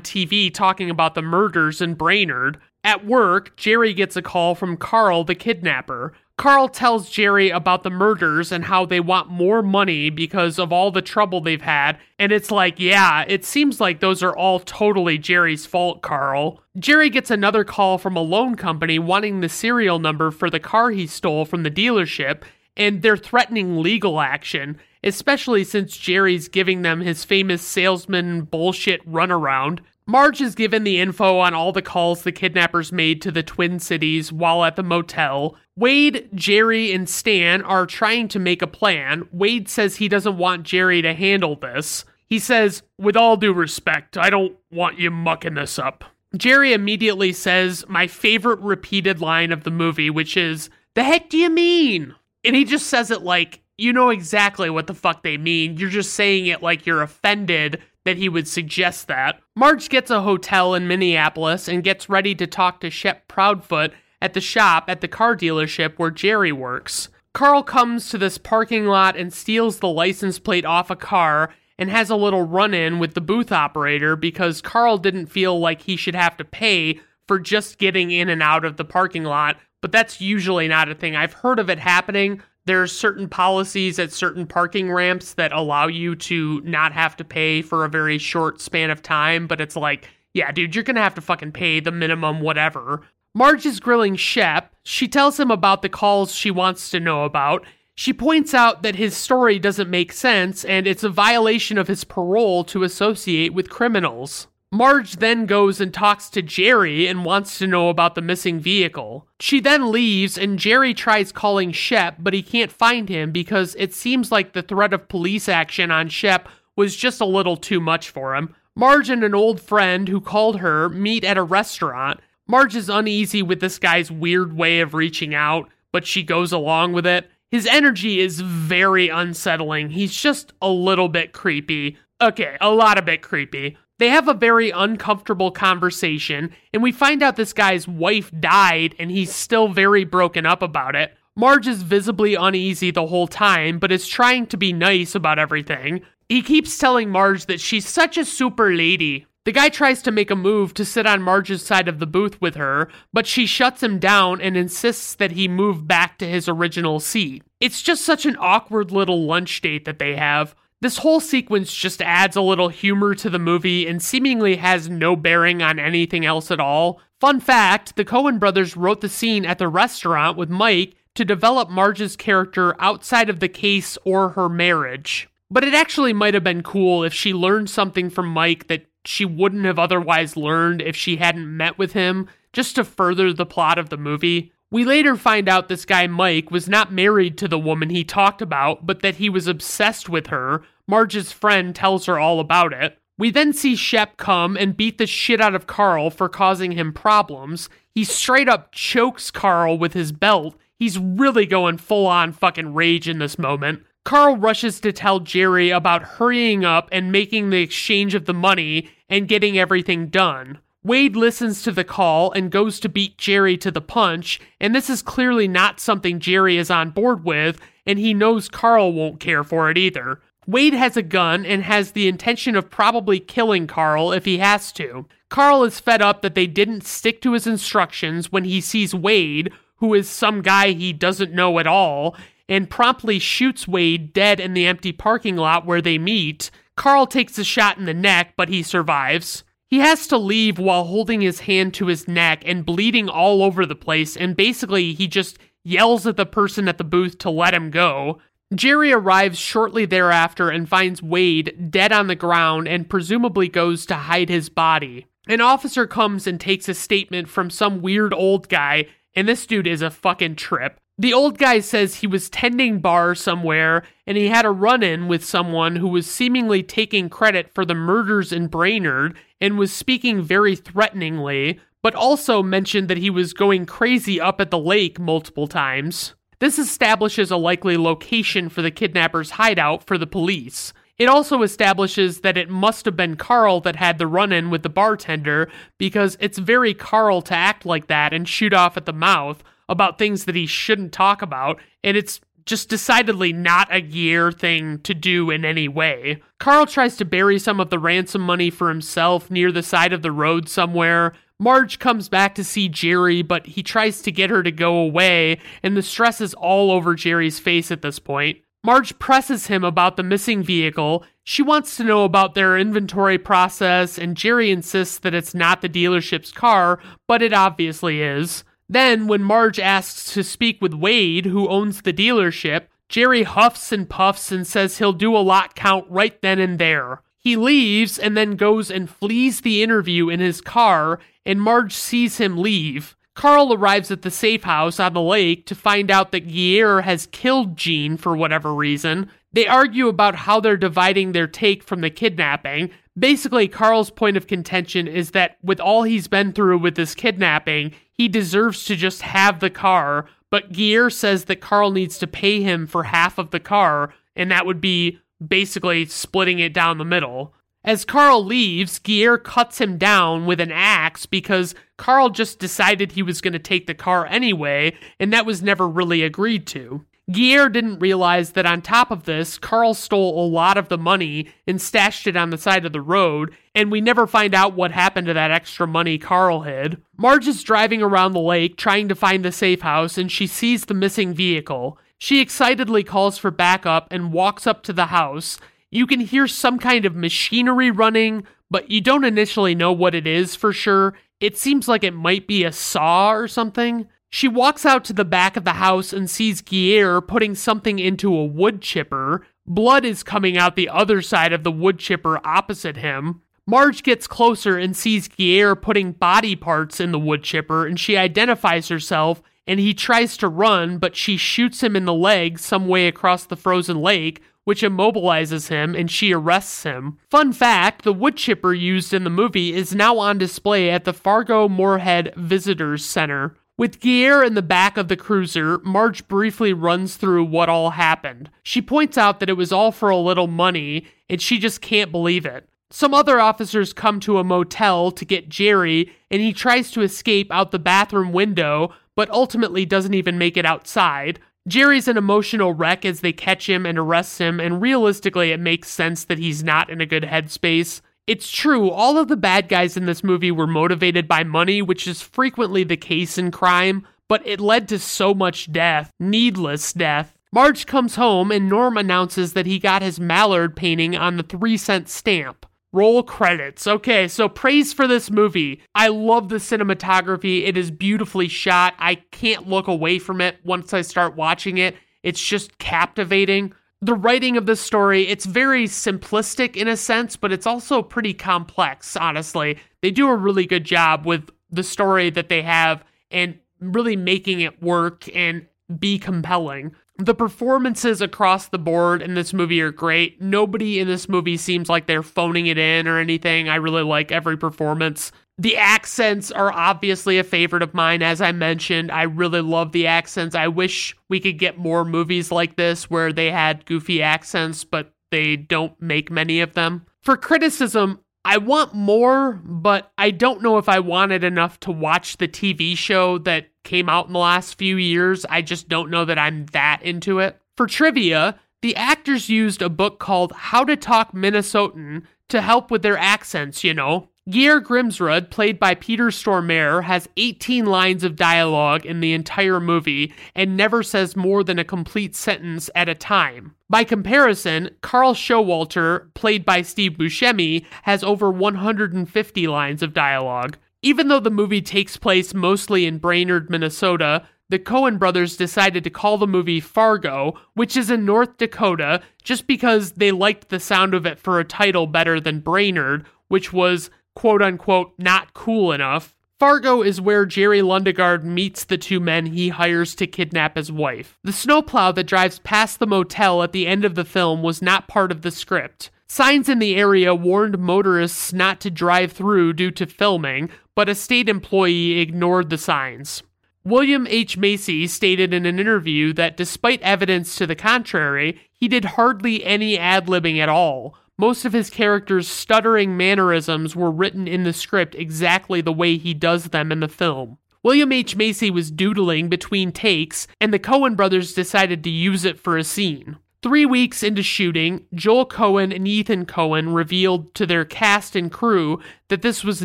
TV talking about the murders in Brainerd. At work, Jerry gets a call from Carl, the kidnapper. Carl tells Jerry about the murders and how they want more money because of all the trouble they've had. And it's like, yeah, it seems like those are all totally Jerry's fault, Carl. Jerry gets another call from a loan company wanting the serial number for the car he stole from the dealership, and they're threatening legal action especially since Jerry's giving them his famous salesman bullshit runaround. Marge is given the info on all the calls the kidnappers made to the Twin Cities while at the motel. Wade, Jerry, and Stan are trying to make a plan. Wade says he doesn't want Jerry to handle this. He says, With all due respect, I don't want you mucking this up. Jerry immediately says my favorite repeated line of the movie, which is, The heck do you mean? And he just says it like you know exactly what the fuck they mean. You're just saying it like you're offended that he would suggest that. Marge gets a hotel in Minneapolis and gets ready to talk to Shep Proudfoot at the shop at the car dealership where Jerry works. Carl comes to this parking lot and steals the license plate off a car and has a little run in with the booth operator because Carl didn't feel like he should have to pay for just getting in and out of the parking lot, but that's usually not a thing. I've heard of it happening, there's certain policies at certain parking ramps that allow you to not have to pay for a very short span of time, but it's like, yeah, dude, you're gonna have to fucking pay the minimum whatever. Marge is grilling Shep. She tells him about the calls she wants to know about. She points out that his story doesn't make sense and it's a violation of his parole to associate with criminals. Marge then goes and talks to Jerry and wants to know about the missing vehicle. She then leaves, and Jerry tries calling Shep, but he can't find him because it seems like the threat of police action on Shep was just a little too much for him. Marge and an old friend who called her meet at a restaurant. Marge is uneasy with this guy's weird way of reaching out, but she goes along with it. His energy is very unsettling. He's just a little bit creepy. Okay, a lot of bit creepy. They have a very uncomfortable conversation, and we find out this guy's wife died and he's still very broken up about it. Marge is visibly uneasy the whole time, but is trying to be nice about everything. He keeps telling Marge that she's such a super lady. The guy tries to make a move to sit on Marge's side of the booth with her, but she shuts him down and insists that he move back to his original seat. It's just such an awkward little lunch date that they have. This whole sequence just adds a little humor to the movie and seemingly has no bearing on anything else at all. Fun fact the Coen brothers wrote the scene at the restaurant with Mike to develop Marge's character outside of the case or her marriage. But it actually might have been cool if she learned something from Mike that she wouldn't have otherwise learned if she hadn't met with him, just to further the plot of the movie. We later find out this guy Mike was not married to the woman he talked about, but that he was obsessed with her. Marge's friend tells her all about it. We then see Shep come and beat the shit out of Carl for causing him problems. He straight up chokes Carl with his belt. He's really going full on fucking rage in this moment. Carl rushes to tell Jerry about hurrying up and making the exchange of the money and getting everything done. Wade listens to the call and goes to beat Jerry to the punch, and this is clearly not something Jerry is on board with, and he knows Carl won't care for it either. Wade has a gun and has the intention of probably killing Carl if he has to. Carl is fed up that they didn't stick to his instructions when he sees Wade, who is some guy he doesn't know at all, and promptly shoots Wade dead in the empty parking lot where they meet. Carl takes a shot in the neck, but he survives. He has to leave while holding his hand to his neck and bleeding all over the place, and basically, he just yells at the person at the booth to let him go. Jerry arrives shortly thereafter and finds Wade dead on the ground and presumably goes to hide his body. An officer comes and takes a statement from some weird old guy, and this dude is a fucking trip. The old guy says he was tending bar somewhere and he had a run in with someone who was seemingly taking credit for the murders in Brainerd and was speaking very threateningly, but also mentioned that he was going crazy up at the lake multiple times. This establishes a likely location for the kidnapper's hideout for the police. It also establishes that it must have been Carl that had the run in with the bartender because it's very Carl to act like that and shoot off at the mouth about things that he shouldn't talk about, and it's just decidedly not a Gaear thing to do in any way. Carl tries to bury some of the ransom money for himself near the side of the road somewhere. Marge comes back to see Jerry, but he tries to get her to go away, and the stress is all over Jerry's face at this point. Marge presses him about the missing vehicle. She wants to know about their inventory process, and Jerry insists that it's not the dealership's car, but it obviously is. Then, when Marge asks to speak with Wade, who owns the dealership, Jerry huffs and puffs and says he'll do a lot count right then and there. He leaves and then goes and flees the interview in his car, and Marge sees him leave. Carl arrives at the safe house on the lake to find out that Gaear has killed Jean for whatever reason. They argue about how they're dividing their take from the kidnapping. Basically, Carl's point of contention is that with all he's been through with this kidnapping, he deserves to just have the car, but Gaear says that Carl needs to pay him for half of the car, and that would be basically splitting it down the middle. As Carl leaves, Gaear cuts him down with an axe because Carl just decided he was going to take the car anyway, and that was never really agreed to. Gaear didn't realize that on top of this, Carl stole a lot of the money and stashed it on the side of the road, and we never find out what happened to that extra money Carl hid. Marge is driving around the lake trying to find the safe house, and she sees the missing vehicle. She excitedly calls for backup and walks up to the house. You can hear some kind of machinery running, but you don't initially know what it is for sure. It seems like it might be a saw or something. She walks out to the back of the house and sees Gaear putting something into a wood chipper. Blood is coming out the other side of the wood chipper opposite him. Marge gets closer and sees Gaear putting body parts in the wood chipper and she identifies herself and he tries to run, but she shoots him in the leg some way across the frozen lake, which immobilizes him and she arrests him. Fun fact the wood chipper used in the movie is now on display at the Fargo Moorhead Visitors Center. With Gaear in the back of the cruiser, Marge briefly runs through what all happened. She points out that it was all for a little money, and she just can't believe it. Some other officers come to a motel to get Jerry, and he tries to escape out the bathroom window, but ultimately doesn't even make it outside. Jerry's an emotional wreck as they catch him and arrest him, and realistically, it makes sense that he's not in a good headspace. It's true, all of the bad guys in this movie were motivated by money, which is frequently the case in crime, but it led to so much death, needless death. Marge comes home and Norm announces that he got his mallard painting on the 3 cent stamp. Roll credits. Okay, so praise for this movie. I love the cinematography. It is beautifully shot. I can't look away from it once I start watching it. It's just captivating the writing of the story, it's very simplistic in a sense, but it's also pretty complex, honestly. They do a really good job with the story that they have and really making it work and be compelling. The performances across the board in this movie are great. Nobody in this movie seems like they're phoning it in or anything. I really like every performance. The accents are obviously a favorite of mine. As I mentioned, I really love the accents. I wish we could get more movies like this where they had goofy accents, but they don't make many of them. For criticism, I want more, but I don't know if I wanted enough to watch the TV show that came out in the last few years. I just don't know that I'm that into it. For trivia, the actors used a book called How to Talk Minnesotan to help with their accents, you know. Gaear Grimsrud, played by Peter Stormare, has 18 lines of dialogue in the entire movie and never says more than a complete sentence at a time. By comparison, Carl Showalter, played by Steve Buscemi, has over 150 lines of dialogue. Even though the movie takes place mostly in Brainerd, Minnesota, the Coen brothers decided to call the movie Fargo, which is in North Dakota, just because they liked the sound of it for a title better than Brainerd, which was quote unquote not cool enough. Fargo is where Jerry Lundegaard meets the two men he hires to kidnap his wife. The snowplow that drives past the motel at the end of the film was not part of the script. Signs in the area warned motorists not to drive through due to filming, but a state employee ignored the signs. William H. Macy stated in an interview that despite evidence to the contrary, he did hardly any ad libbing at all. Most of his characters' stuttering mannerisms were written in the script exactly the way he does them in the film. William H. Macy was doodling between takes, and the Coen brothers decided to use it for a scene. Three weeks into shooting, Joel Coen and Ethan Coen revealed to their cast and crew that this was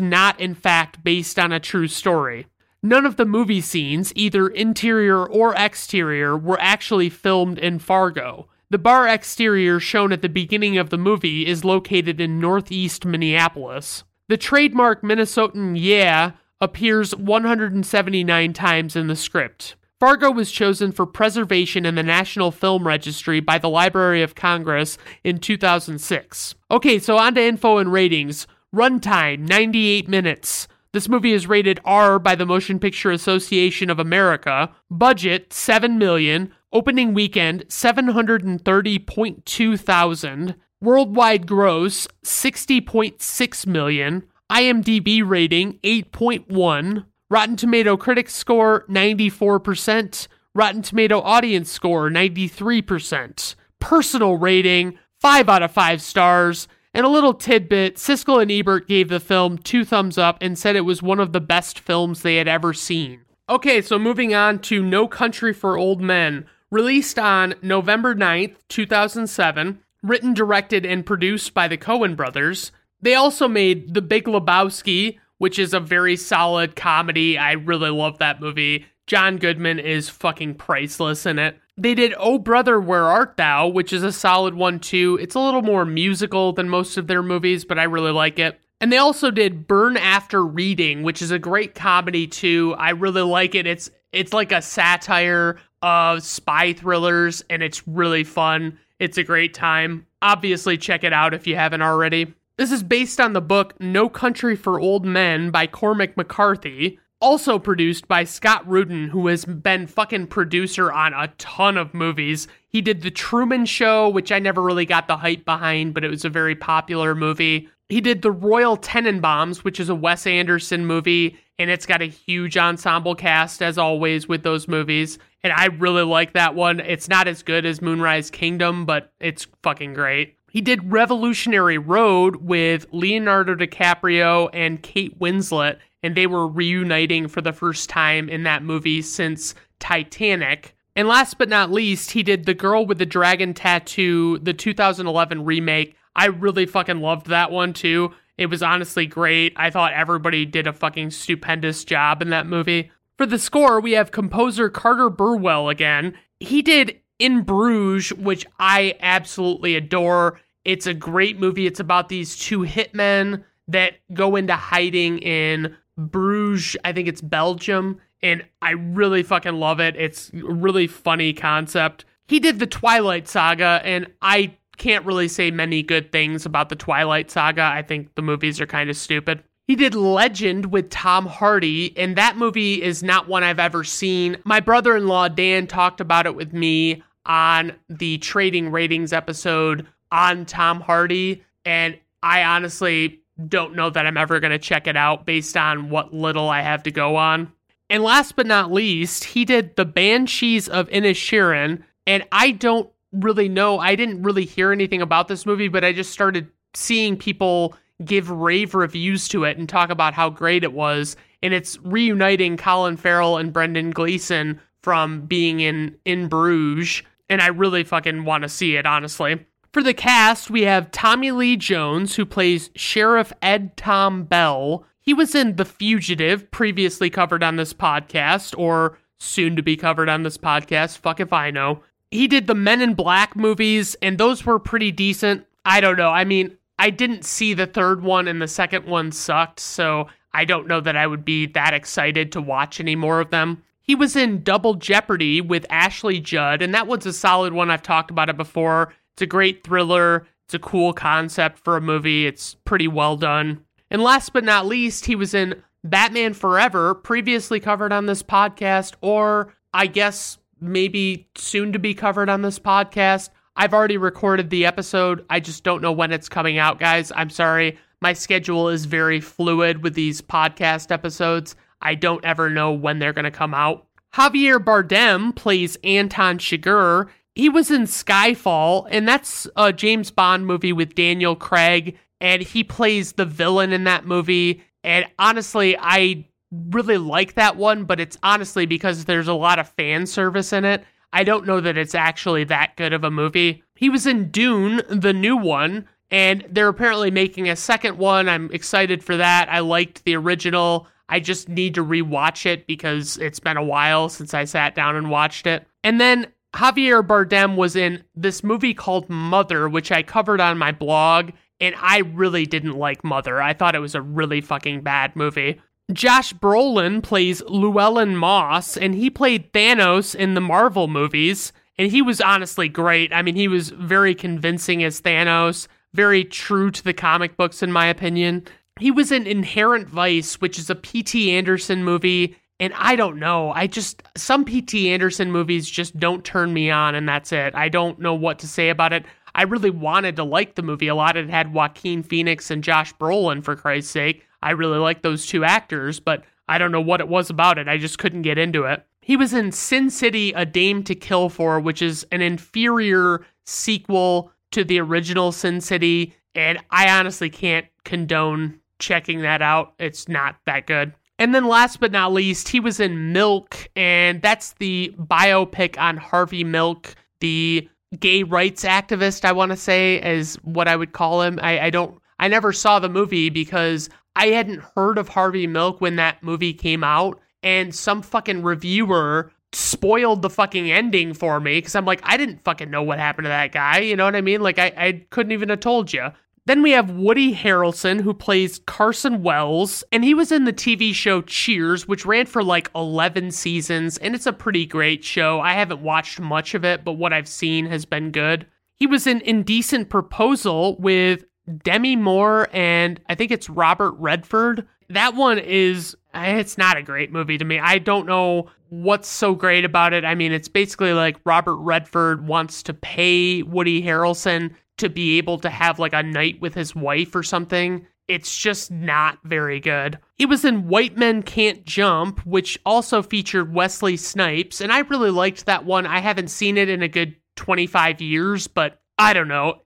not, in fact, based on a true story. None of the movie scenes, either interior or exterior, were actually filmed in Fargo. The bar exterior shown at the beginning of the movie is located in northeast Minneapolis. The trademark Minnesotan yeah appears 179 times in the script. Fargo was chosen for preservation in the National Film Registry by the Library of Congress in 2006. Okay, so on to info and ratings. Runtime 98 minutes. This movie is rated R by the Motion Picture Association of America. Budget 7 million. Opening weekend 730.2 thousand. Worldwide gross 60.6 million. IMDb rating 8.1. Rotten Tomato critic score 94%. Rotten Tomato audience score 93%. Personal rating 5 out of 5 stars. And a little tidbit Siskel and Ebert gave the film two thumbs up and said it was one of the best films they had ever seen. Okay, so moving on to No Country for Old Men, released on November 9th, 2007, written, directed, and produced by the Coen brothers. They also made The Big Lebowski, which is a very solid comedy. I really love that movie. John Goodman is fucking priceless in it. They did Oh Brother, Where Art Thou, which is a solid one too. It's a little more musical than most of their movies, but I really like it. And they also did Burn After Reading, which is a great comedy too. I really like it. It's it's like a satire of spy thrillers and it's really fun. It's a great time. Obviously check it out if you haven't already. This is based on the book No Country for Old Men by Cormac McCarthy also produced by Scott Rudin, who has been fucking producer on a ton of movies. He did The Truman Show, which I never really got the hype behind, but it was a very popular movie. He did The Royal Tenenbaums, which is a Wes Anderson movie, and it's got a huge ensemble cast, as always, with those movies. And I really like that one. It's not as good as Moonrise Kingdom, but it's fucking great. He did Revolutionary Road with Leonardo DiCaprio and Kate Winslet, and they were reuniting for the first time in that movie since Titanic. And last but not least, he did The Girl with the Dragon Tattoo, the 2011 remake. I really fucking loved that one too. It was honestly great. I thought everybody did a fucking stupendous job in that movie. For the score, we have composer Carter Burwell again. He did In Bruges, which I absolutely adore. It's a great movie. It's about these two hitmen that go into hiding in Bruges, I think it's Belgium, and I really fucking love it. It's a really funny concept. He did the Twilight Saga, and I can't really say many good things about the Twilight Saga. I think the movies are kind of stupid. He did Legend with Tom Hardy, and that movie is not one I've ever seen. My brother in law, Dan, talked about it with me on the Trading Ratings episode on Tom Hardy, and I honestly don't know that I'm ever going to check it out based on what little I have to go on. And last but not least, he did The Banshees of Inisherin, and I don't really know. I didn't really hear anything about this movie, but I just started seeing people give rave reviews to it and talk about how great it was. And it's reuniting Colin Farrell and Brendan Gleeson from being in in Bruges, and I really fucking want to see it, honestly. For the cast, we have Tommy Lee Jones, who plays Sheriff Ed Tom Bell. He was in The Fugitive, previously covered on this podcast, or soon to be covered on this podcast. Fuck if I know. He did the Men in Black movies, and those were pretty decent. I don't know. I mean, I didn't see the third one, and the second one sucked, so I don't know that I would be that excited to watch any more of them. He was in Double Jeopardy with Ashley Judd, and that one's a solid one. I've talked about it before. It's a great thriller. It's a cool concept for a movie. It's pretty well done. And last but not least, he was in Batman Forever, previously covered on this podcast, or I guess maybe soon to be covered on this podcast. I've already recorded the episode. I just don't know when it's coming out, guys. I'm sorry. My schedule is very fluid with these podcast episodes. I don't ever know when they're going to come out. Javier Bardem plays Anton Chigurh. He was in Skyfall, and that's a James Bond movie with Daniel Craig, and he plays the villain in that movie. And honestly, I really like that one, but it's honestly because there's a lot of fan service in it. I don't know that it's actually that good of a movie. He was in Dune, the new one, and they're apparently making a second one. I'm excited for that. I liked the original. I just need to rewatch it because it's been a while since I sat down and watched it. And then Javier Bardem was in this movie called Mother, which I covered on my blog, and I really didn't like Mother. I thought it was a really fucking bad movie. Josh Brolin plays Llewellyn Moss, and he played Thanos in the Marvel movies, and he was honestly great. I mean, he was very convincing as Thanos, very true to the comic books, in my opinion. He was in Inherent Vice, which is a P.T. Anderson movie. And I don't know. I just, some P.T. Anderson movies just don't turn me on, and that's it. I don't know what to say about it. I really wanted to like the movie a lot. It had Joaquin Phoenix and Josh Brolin, for Christ's sake. I really like those two actors, but I don't know what it was about it. I just couldn't get into it. He was in Sin City, A Dame to Kill For, which is an inferior sequel to the original Sin City. And I honestly can't condone checking that out. It's not that good. And then last but not least, he was in Milk, and that's the biopic on Harvey Milk, the gay rights activist, I want to say, is what I would call him. I, I don't I never saw the movie because I hadn't heard of Harvey Milk when that movie came out, and some fucking reviewer spoiled the fucking ending for me because I'm like, I didn't fucking know what happened to that guy. You know what I mean? Like, I, I couldn't even have told you. Then we have Woody Harrelson, who plays Carson Wells, and he was in the TV show Cheers, which ran for like 11 seasons, and it's a pretty great show. I haven't watched much of it, but what I've seen has been good. He was in Indecent Proposal with Demi Moore and I think it's Robert Redford. That one is, it's not a great movie to me. I don't know what's so great about it. I mean, it's basically like Robert Redford wants to pay Woody Harrelson to be able to have like a night with his wife or something. It's just not very good. He was in White Men Can't Jump, which also featured Wesley Snipes, and I really liked that one. I haven't seen it in a good 25 years, but I don't know.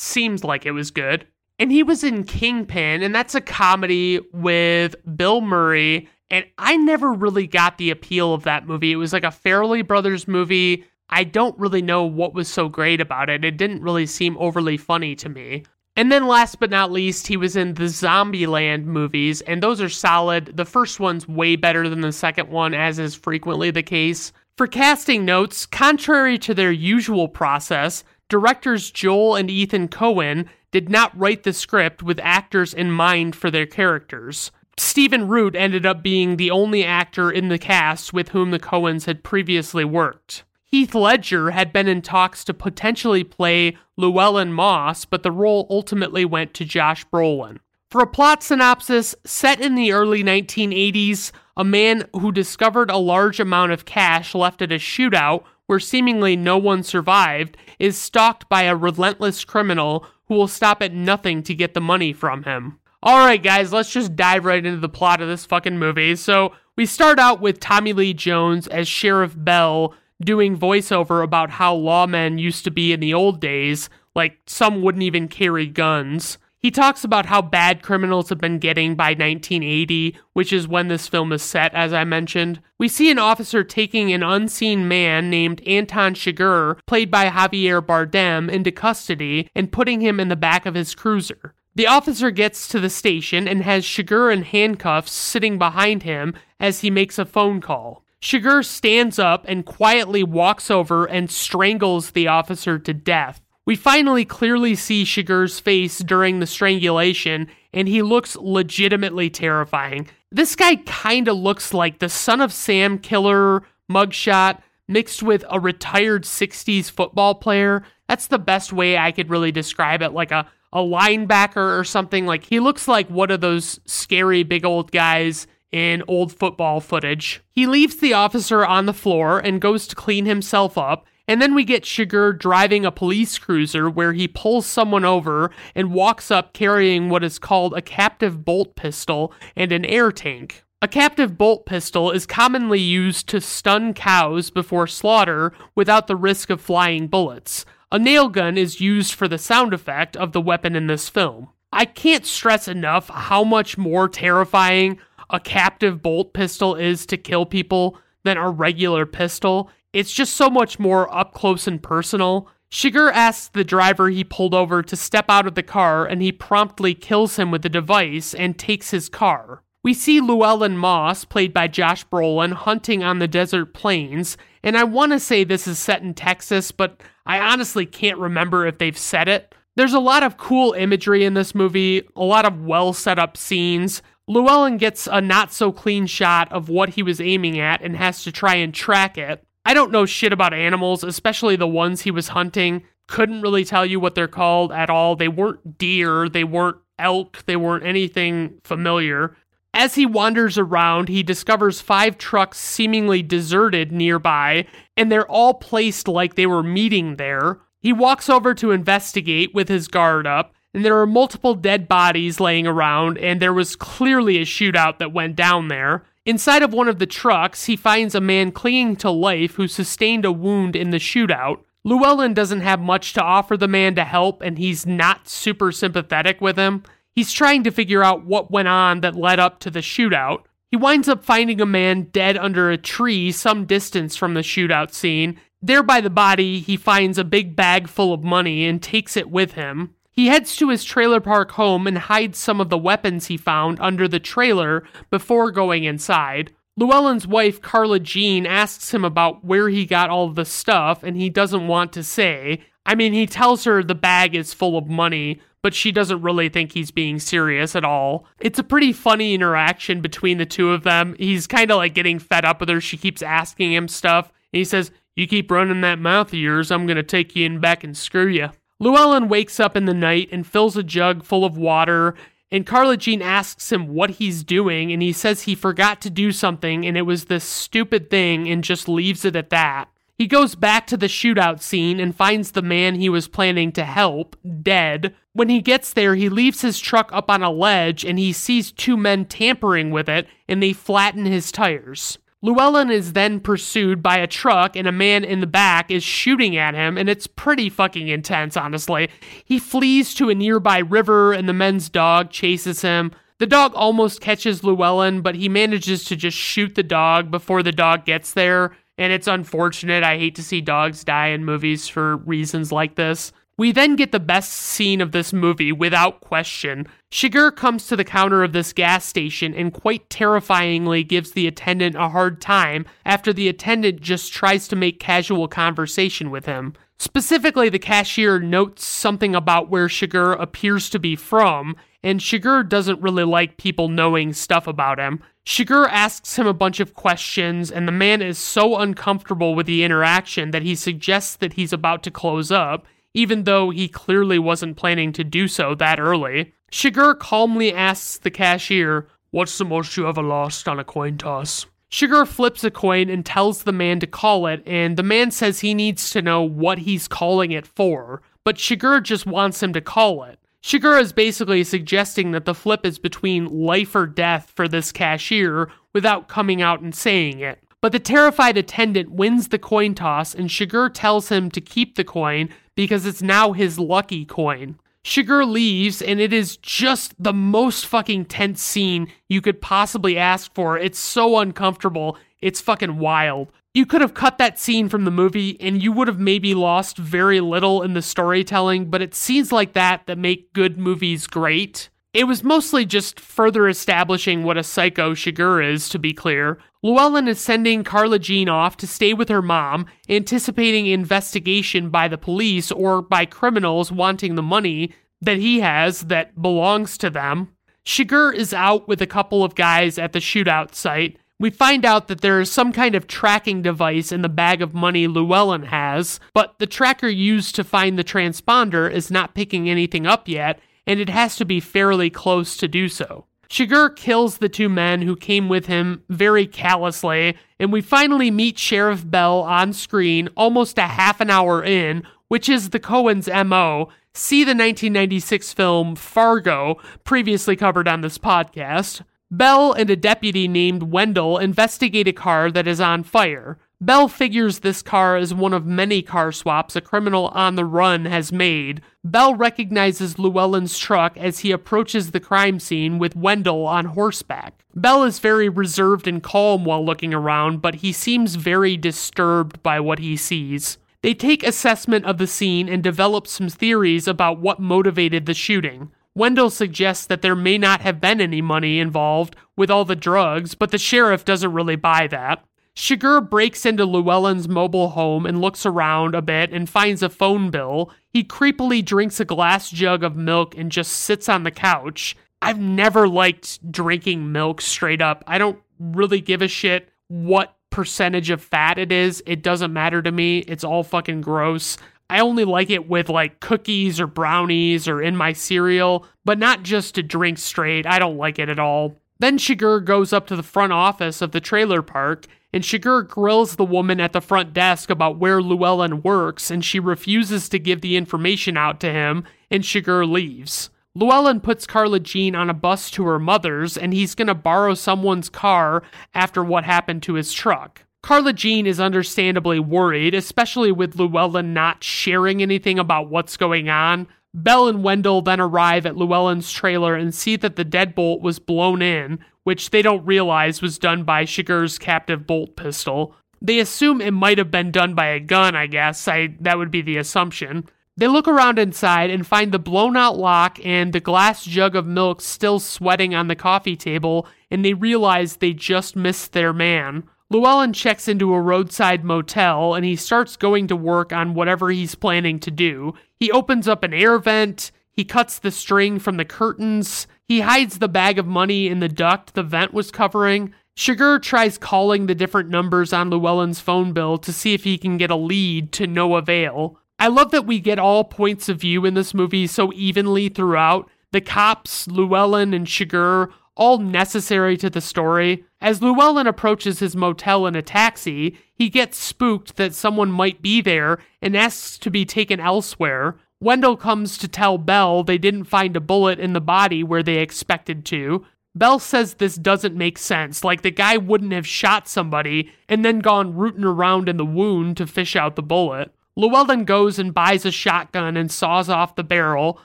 Seems like it was good. And he was in Kingpin, and that's a comedy with Bill Murray. And I never really got the appeal of that movie. It was like a Farrelly Brothers movie I don't really know what was so great about it. It didn't really seem overly funny to me. And then last but not least, he was in the Zombieland movies, and those are solid. The first one's way better than the second one, as is frequently the case. For casting notes, contrary to their usual process, directors Joel and Ethan Coen did not write the script with actors in mind for their characters. Stephen Root ended up being the only actor in the cast with whom the Coens had previously worked. Heath Ledger had been in talks to potentially play Llewellyn Moss, but the role ultimately went to Josh Brolin. For a plot synopsis, set in the early 1980s, a man who discovered a large amount of cash left at a shootout where seemingly no one survived is stalked by a relentless criminal who will stop at nothing to get the money from him. Alright, guys, let's just dive right into the plot of this fucking movie. So, we start out with Tommy Lee Jones as Sheriff Bell doing voiceover about how lawmen used to be in the old days, like some wouldn't even carry guns. He talks about how bad criminals have been getting by 1980, which is when this film is set, as I mentioned. We see an officer taking an unseen man named Anton Chigurh, played by Javier Bardem, into custody and putting him in the back of his cruiser. The officer gets to the station and has Chigurh in handcuffs sitting behind him as he makes a phone call. Chigurh stands up and quietly walks over and strangles the officer to death. We finally clearly see Chigurh's face during the strangulation, and he looks legitimately terrifying. This guy kinda looks like the son of Sam killer mugshot mixed with a retired 60s football player. That's the best way I could really describe it, like a, a linebacker or something. Like he looks like one of those scary big old guys in old football footage. He leaves the officer on the floor and goes to clean himself up and then we get Chigurh driving a police cruiser where he pulls someone over and walks up carrying what is called a captive bolt pistol and an air tank. A captive bolt pistol is commonly used to stun cows before slaughter without the risk of flying bullets. A nail gun is used for the sound effect of the weapon in this film. I can't stress enough how much more terrifying a captive bolt pistol is to kill people than a regular pistol. It's just so much more up close and personal. Chigurh asks the driver he pulled over to step out of the car, and he promptly kills him with the device and takes his car. We see Llewellyn Moss, played by Josh Brolin, hunting on the desert plains, and I want to say this is set in Texas, but I honestly can't remember if they've said it. There's a lot of cool imagery in this movie, a lot of well set up scenes. Llewellyn gets a not so clean shot of what he was aiming at and has to try and track it. I don't know shit about animals, especially the ones he was hunting. Couldn't really tell you what they're called at all. They weren't deer, they weren't elk, they weren't anything familiar. As he wanders around, he discovers five trucks seemingly deserted nearby, and they're all placed like they were meeting there. He walks over to investigate with his guard up, and there are multiple dead bodies laying around, and there was clearly a shootout that went down there. Inside of one of the trucks, he finds a man clinging to life who sustained a wound in the shootout. Llewellyn doesn't have much to offer the man to help, and he's not super sympathetic with him. He's trying to figure out what went on that led up to the shootout. He winds up finding a man dead under a tree some distance from the shootout scene. There by the body, he finds a big bag full of money and takes it with him. He heads to his trailer park home and hides some of the weapons he found under the trailer before going inside. Llewellyn's wife, Carla Jean, asks him about where he got all the stuff, and he doesn't want to say. I mean, he tells her the bag is full of money, but she doesn't really think he's being serious at all. It's a pretty funny interaction between the two of them. He's kind of like getting fed up with her. She keeps asking him stuff, and he says, You keep running that mouth of yours, I'm going to take you in back and screw you. Llewellyn wakes up in the night and fills a jug full of water, and Carla Jean asks him what he's doing, and he says he forgot to do something and it was this stupid thing and just leaves it at that. He goes back to the shootout scene and finds the man he was planning to help dead. When he gets there, he leaves his truck up on a ledge and he sees two men tampering with it and they flatten his tires. Llewellyn is then pursued by a truck, and a man in the back is shooting at him, and it's pretty fucking intense, honestly. He flees to a nearby river, and the men's dog chases him. The dog almost catches Llewellyn, but he manages to just shoot the dog before the dog gets there, and it's unfortunate. I hate to see dogs die in movies for reasons like this. We then get the best scene of this movie without question. Chigurh comes to the counter of this gas station and quite terrifyingly gives the attendant a hard time after the attendant just tries to make casual conversation with him. Specifically, the cashier notes something about where Chigurh appears to be from, and Chigurh doesn't really like people knowing stuff about him. Chigurh asks him a bunch of questions, and the man is so uncomfortable with the interaction that he suggests that he's about to close up even though he clearly wasn't planning to do so that early. Chigurh calmly asks the cashier, What's the most you ever lost on a coin toss? Chigurh flips a coin and tells the man to call it, and the man says he needs to know what he's calling it for, but Chigurh just wants him to call it. Chigurh is basically suggesting that the flip is between life or death for this cashier without coming out and saying it. But the terrified attendant wins the coin toss, and Chigurh tells him to keep the coin because it's now his lucky coin. Chigurh leaves, and it is just the most fucking tense scene you could possibly ask for. It's so uncomfortable. It's fucking wild. You could have cut that scene from the movie and you would have maybe lost very little in the storytelling, but it's scenes like that that make good movies great. It was mostly just further establishing what a psycho Chigurh is, to be clear. Llewellyn is sending Carla Jean off to stay with her mom, anticipating investigation by the police or by criminals wanting the money that he has that belongs to them. Chigurh is out with a couple of guys at the shootout site. We find out that there is some kind of tracking device in the bag of money Llewellyn has, but the tracker used to find the transponder is not picking anything up yet, and it has to be fairly close to do so. Chigurh kills the two men who came with him very callously, and we finally meet Sheriff Bell on screen almost a half an hour in, which is the Coens' MO. See the 1996 film Fargo, previously covered on this podcast. Bell and a deputy named Wendell investigate a car that is on fire. Bell figures this car as one of many car swaps a criminal on the run has made. Bell recognizes Llewellyn's truck as he approaches the crime scene with Wendell on horseback. Bell is very reserved and calm while looking around, but he seems very disturbed by what he sees. They take assessment of the scene and develop some theories about what motivated the shooting. Wendell suggests that there may not have been any money involved with all the drugs, but the sheriff doesn't really buy that. Chigurh breaks into Llewellyn's mobile home and looks around a bit and finds a phone bill. He creepily drinks a glass jug of milk and just sits on the couch. I've never liked drinking milk straight up. I don't really give a shit what percentage of fat it is. It doesn't matter to me. It's all fucking gross. I only like it with like cookies or brownies or in my cereal, but not just to drink straight. I don't like it at all. Then Chigurh goes up to the front office of the trailer park and Chigurh grills the woman at the front desk about where Llewellyn works, and she refuses to give the information out to him, and Chigurh leaves. Llewellyn puts Carla Jean on a bus to her mother's, and he's gonna borrow someone's car after what happened to his truck. Carla Jean is understandably worried, especially with Llewellyn not sharing anything about what's going on. Bell and Wendell then arrive at Llewellyn's trailer and see that the deadbolt was blown in, which they don't realize was done by Chigurh's captive bolt pistol. They assume it might have been done by a gun, I guess. I that would be the assumption. They look around inside and find the blown out lock and the glass jug of milk still sweating on the coffee table, and they realize they just missed their man. Llewellyn checks into a roadside motel and he starts going to work on whatever he's planning to do. He opens up an air vent, he cuts the string from the curtains, he hides the bag of money in the duct the vent was covering. Chigurh tries calling the different numbers on Llewellyn's phone bill to see if he can get a lead to no avail. I love that we get all points of view in this movie so evenly throughout. The cops, Llewellyn, and Chigurh, all necessary to the story. As Llewellyn approaches his motel in a taxi, he gets spooked that someone might be there and asks to be taken elsewhere. Wendell comes to tell Bell they didn't find a bullet in the body where they expected to. Bell says this doesn't make sense, like the guy wouldn't have shot somebody and then gone rooting around in the wound to fish out the bullet. Llewellyn goes and buys a shotgun and saws off the barrel,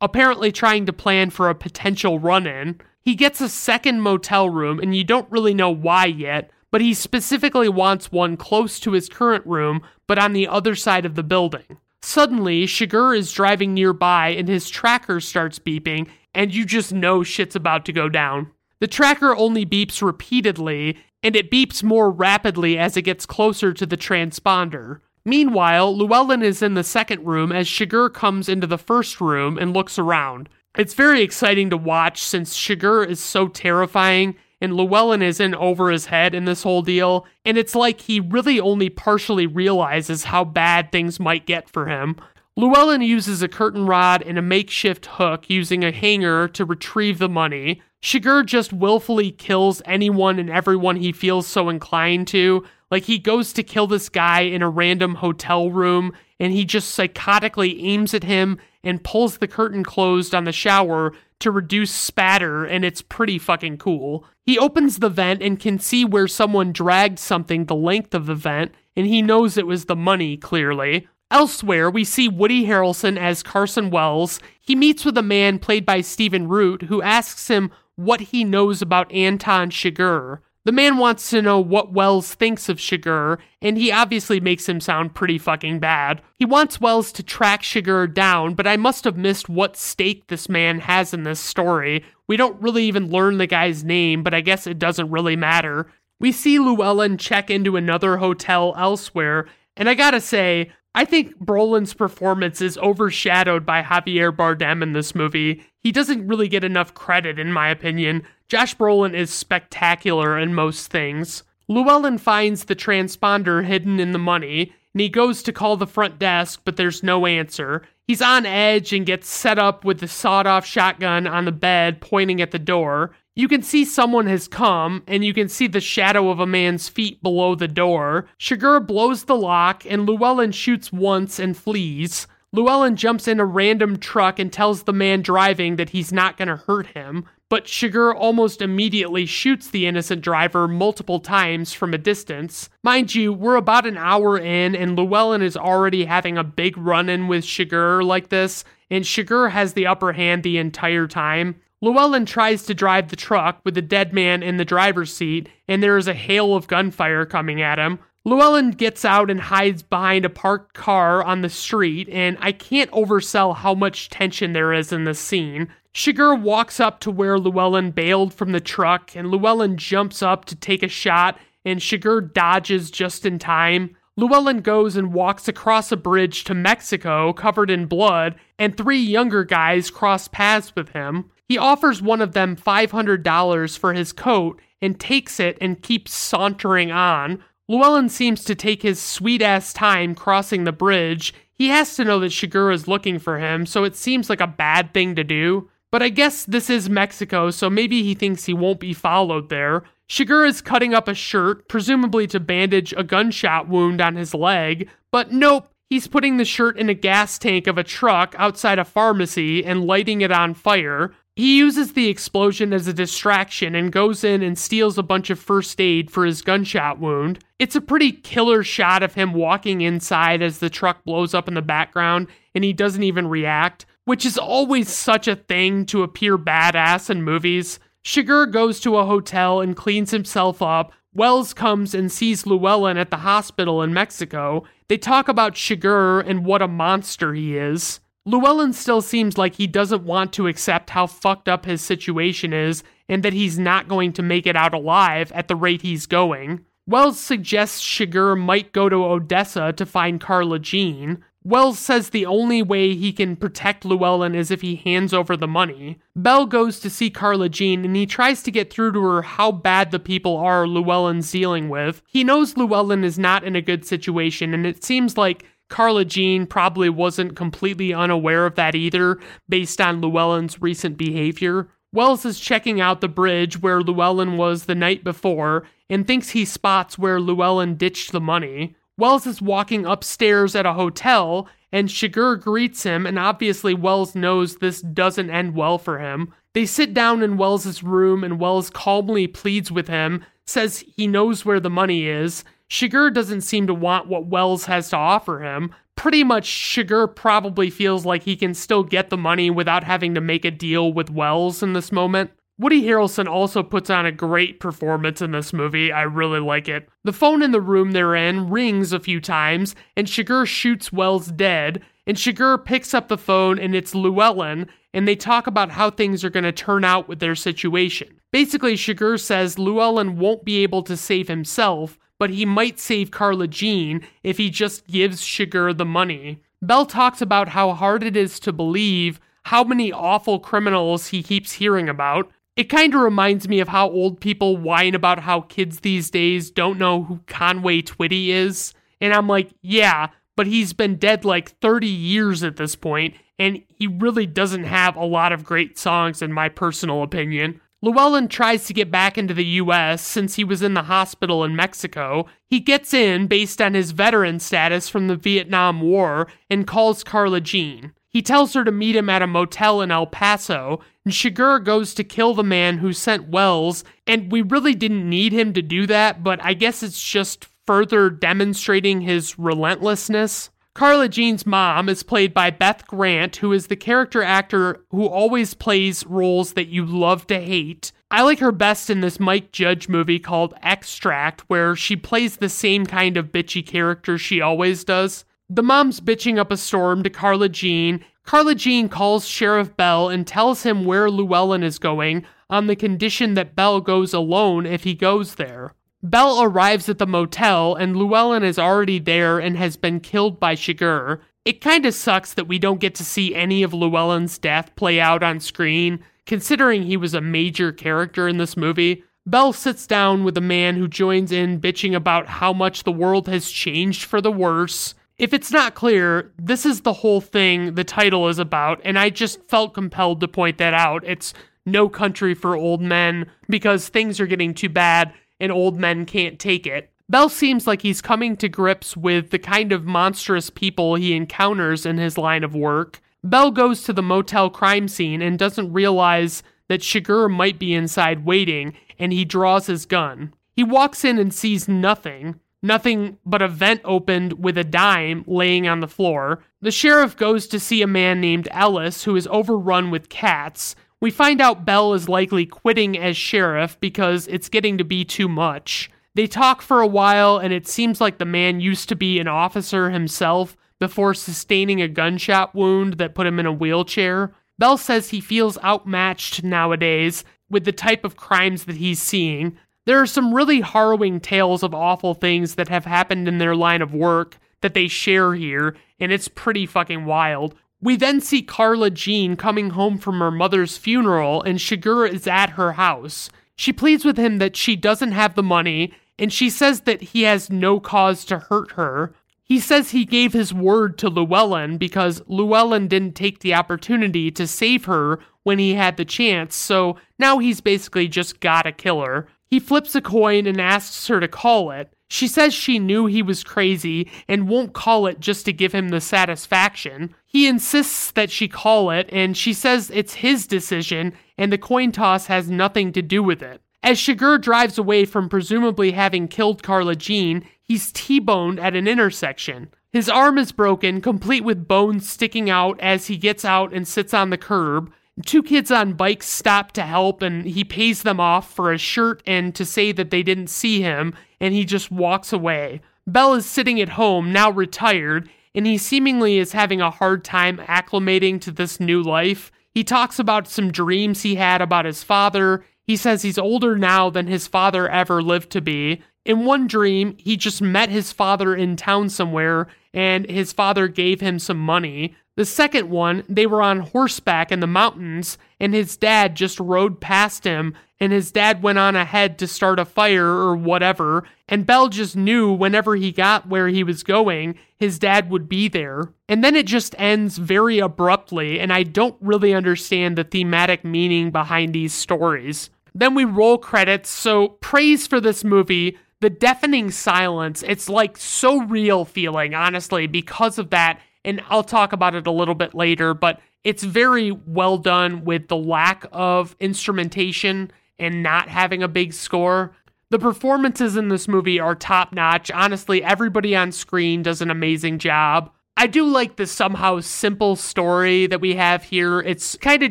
apparently trying to plan for a potential run in. He gets a second motel room, and you don't really know why yet, but he specifically wants one close to his current room, but on the other side of the building. Suddenly, Chigurh is driving nearby and his tracker starts beeping, and you just know shit's about to go down. The tracker only beeps repeatedly, and it beeps more rapidly as it gets closer to the transponder. Meanwhile, Llewellyn is in the second room as Chigurh comes into the first room and looks around. It's very exciting to watch since Chigurh is so terrifying and Llewellyn is in over his head in this whole deal, and it's like he really only partially realizes how bad things might get for him. Llewellyn uses a curtain rod and a makeshift hook using a hanger to retrieve the money. Chigurh just willfully kills anyone and everyone he feels so inclined to. Like he goes to kill this guy in a random hotel room and he just psychotically aims at him and pulls the curtain closed on the shower to reduce spatter, and it's pretty fucking cool. He opens the vent and can see where someone dragged something the length of the vent, and he knows it was the money, clearly. Elsewhere, we see Woody Harrelson as Carson Wells. He meets with a man played by Stephen Root who asks him what he knows about Anton Chigurh. The man wants to know what Wells thinks of Chigurh, and he obviously makes him sound pretty fucking bad. He wants Wells to track Chigurh down, but I must have missed what stake this man has in this story. We don't really even learn the guy's name, but I guess it doesn't really matter. We see Llewellyn check into another hotel elsewhere, and I gotta say, I think Brolin's performance is overshadowed by Javier Bardem in this movie. He doesn't really get enough credit, in my opinion. Josh Brolin is spectacular in most things. Llewellyn finds the transponder hidden in the money, and he goes to call the front desk, but there's no answer. He's on edge and gets set up with the sawed off shotgun on the bed pointing at the door. You can see someone has come, and you can see the shadow of a man's feet below the door. Chigurh blows the lock, and Llewellyn shoots once and flees. Llewellyn jumps in a random truck and tells the man driving that he's not going to hurt him, but Chigurh almost immediately shoots the innocent driver multiple times from a distance. Mind you, we're about an hour in, and Llewellyn is already having a big run in with Chigurh like this, and Chigurh has the upper hand the entire time. Llewellyn tries to drive the truck with the dead man in the driver's seat, and there is a hail of gunfire coming at him. Llewellyn gets out and hides behind a parked car on the street, and I can't oversell how much tension there is in this scene. Chigurh walks up to where Llewellyn bailed from the truck, and Llewellyn jumps up to take a shot, and Chigurh dodges just in time. Llewellyn goes and walks across a bridge to Mexico covered in blood, and three younger guys cross paths with him. He offers one of them $500 for his coat and takes it and keeps sauntering on. Llewellyn seems to take his sweet ass time crossing the bridge. He has to know that Chigurh is looking for him, so it seems like a bad thing to do. But I guess this is Mexico, so maybe he thinks he won't be followed there. Chigurh is cutting up a shirt, presumably to bandage a gunshot wound on his leg, but nope, he's putting the shirt in a gas tank of a truck outside a pharmacy and lighting it on fire. He uses the explosion as a distraction and goes in and steals a bunch of first aid for his gunshot wound. It's a pretty killer shot of him walking inside as the truck blows up in the background and he doesn't even react, which is always such a thing to appear badass in movies. Chigurh goes to a hotel and cleans himself up. Wells comes and sees Llewellyn at the hospital in Mexico. They talk about Chigurh and what a monster he is. Llewellyn still seems like he doesn't want to accept how fucked up his situation is and that he's not going to make it out alive at the rate he's going. Wells suggests Chigurh might go to Odessa to find Carla Jean. Wells says the only way he can protect Llewellyn is if he hands over the money. Bell goes to see Carla Jean and he tries to get through to her how bad the people are Llewellyn's dealing with. He knows Llewellyn is not in a good situation and it seems like Carla Jean probably wasn't completely unaware of that either, based on Llewellyn's recent behavior. Wells is checking out the bridge where Llewellyn was the night before and thinks he spots where Llewellyn ditched the money. Wells is walking upstairs at a hotel and Chigurh greets him, and obviously Wells knows this doesn't end well for him. They sit down in Wells's room and Wells calmly pleads with him, says he knows where the money is, Chigurh doesn't seem to want what Wells has to offer him. Pretty much, Chigurh probably feels like he can still get the money without having to make a deal with Wells in this moment. Woody Harrelson also puts on a great performance in this movie. I really like it. The phone in the room they're in rings a few times, and Chigurh shoots Wells dead. And Chigurh picks up the phone, and it's Llewellyn, and they talk about how things are going to turn out with their situation. Basically, Chigurh says Llewellyn won't be able to save himself, but he might save Carla Jean if he just gives Chigurh the money. Bell talks about how hard it is to believe how many awful criminals he keeps hearing about. It kind of reminds me of how old people whine about how kids these days don't know who Conway Twitty is. And I'm like, yeah, but he's been dead like 30 years at this point, and he really doesn't have a lot of great songs, in my personal opinion. Llewellyn tries to get back into the US since he was in the hospital in Mexico. He gets in based on his veteran status from the Vietnam War and calls Carla Jean. He tells her to meet him at a motel in El Paso, and Chigurh goes to kill the man who sent Wells, and we really didn't need him to do that, but I guess it's just further demonstrating his relentlessness. Carla Jean's mom is played by Beth Grant, who is the character actor who always plays roles that you love to hate. I like her best in this Mike Judge movie called Extract, where she plays the same kind of bitchy character she always does. The mom's bitching up a storm to Carla Jean. Carla Jean calls Sheriff Bell and tells him where Llewellyn is going on the condition that Bell goes alone if he goes there. Bell arrives at the motel and Llewellyn is already there and has been killed by Chigurh. It kinda sucks that we don't get to see any of Llewellyn's death play out on screen, considering he was a major character in this movie. Bell sits down with a man who joins in bitching about how much the world has changed for the worse. If it's not clear, this is the whole thing the title is about, and I just felt compelled to point that out. It's No Country for Old Men because things are getting too bad and old men can't take it. Bell seems like he's coming to grips with the kind of monstrous people he encounters in his line of work. Bell goes to the motel crime scene and doesn't realize that Chigurh might be inside waiting, and he draws his gun. He walks in and sees nothing, nothing but a vent opened with a dime laying on the floor. The sheriff goes to see a man named Ellis who is overrun with cats, we find out Bell is likely quitting as sheriff because it's getting to be too much. They talk for a while, and it seems like the man used to be an officer himself before sustaining a gunshot wound that put him in a wheelchair. Bell says he feels outmatched nowadays with the type of crimes that he's seeing. There are some really harrowing tales of awful things that have happened in their line of work that they share here, and it's pretty fucking wild. We then see Carla Jean coming home from her mother's funeral, and Chigurh is at her house. She pleads with him that she doesn't have the money, and she says that he has no cause to hurt her. He says he gave his word to Llewellyn because Llewellyn didn't take the opportunity to save her when he had the chance, so now he's basically just gotta kill her. He flips a coin and asks her to call it. She says she knew he was crazy and won't call it just to give him the satisfaction. He insists that she call it, and she says it's his decision and the coin toss has nothing to do with it. As Chigurh drives away from presumably having killed Carla Jean, he's T boned at an intersection. His arm is broken, complete with bones sticking out as he gets out and sits on the curb. Two kids on bikes stop to help, and he pays them off for a shirt and to say that they didn't see him, and he just walks away. Bell is sitting at home, now retired, and he seemingly is having a hard time acclimating to this new life. He talks about some dreams he had about his father. He says he's older now than his father ever lived to be. In one dream, he just met his father in town somewhere, and his father gave him some money. The second one, they were on horseback in the mountains, and his dad just rode past him, and his dad went on ahead to start a fire or whatever, and Bell just knew whenever he got where he was going, his dad would be there. And then it just ends very abruptly, and I don't really understand the thematic meaning behind these stories. Then we roll credits, so praise for this movie. The deafening silence, it's like so real feeling, honestly, because of that and I'll talk about it a little bit later, but it's very well done with the lack of instrumentation and not having a big score. The performances in this movie are top notch. Honestly, everybody on screen does an amazing job. I do like the somehow simple story that we have here. It's kind of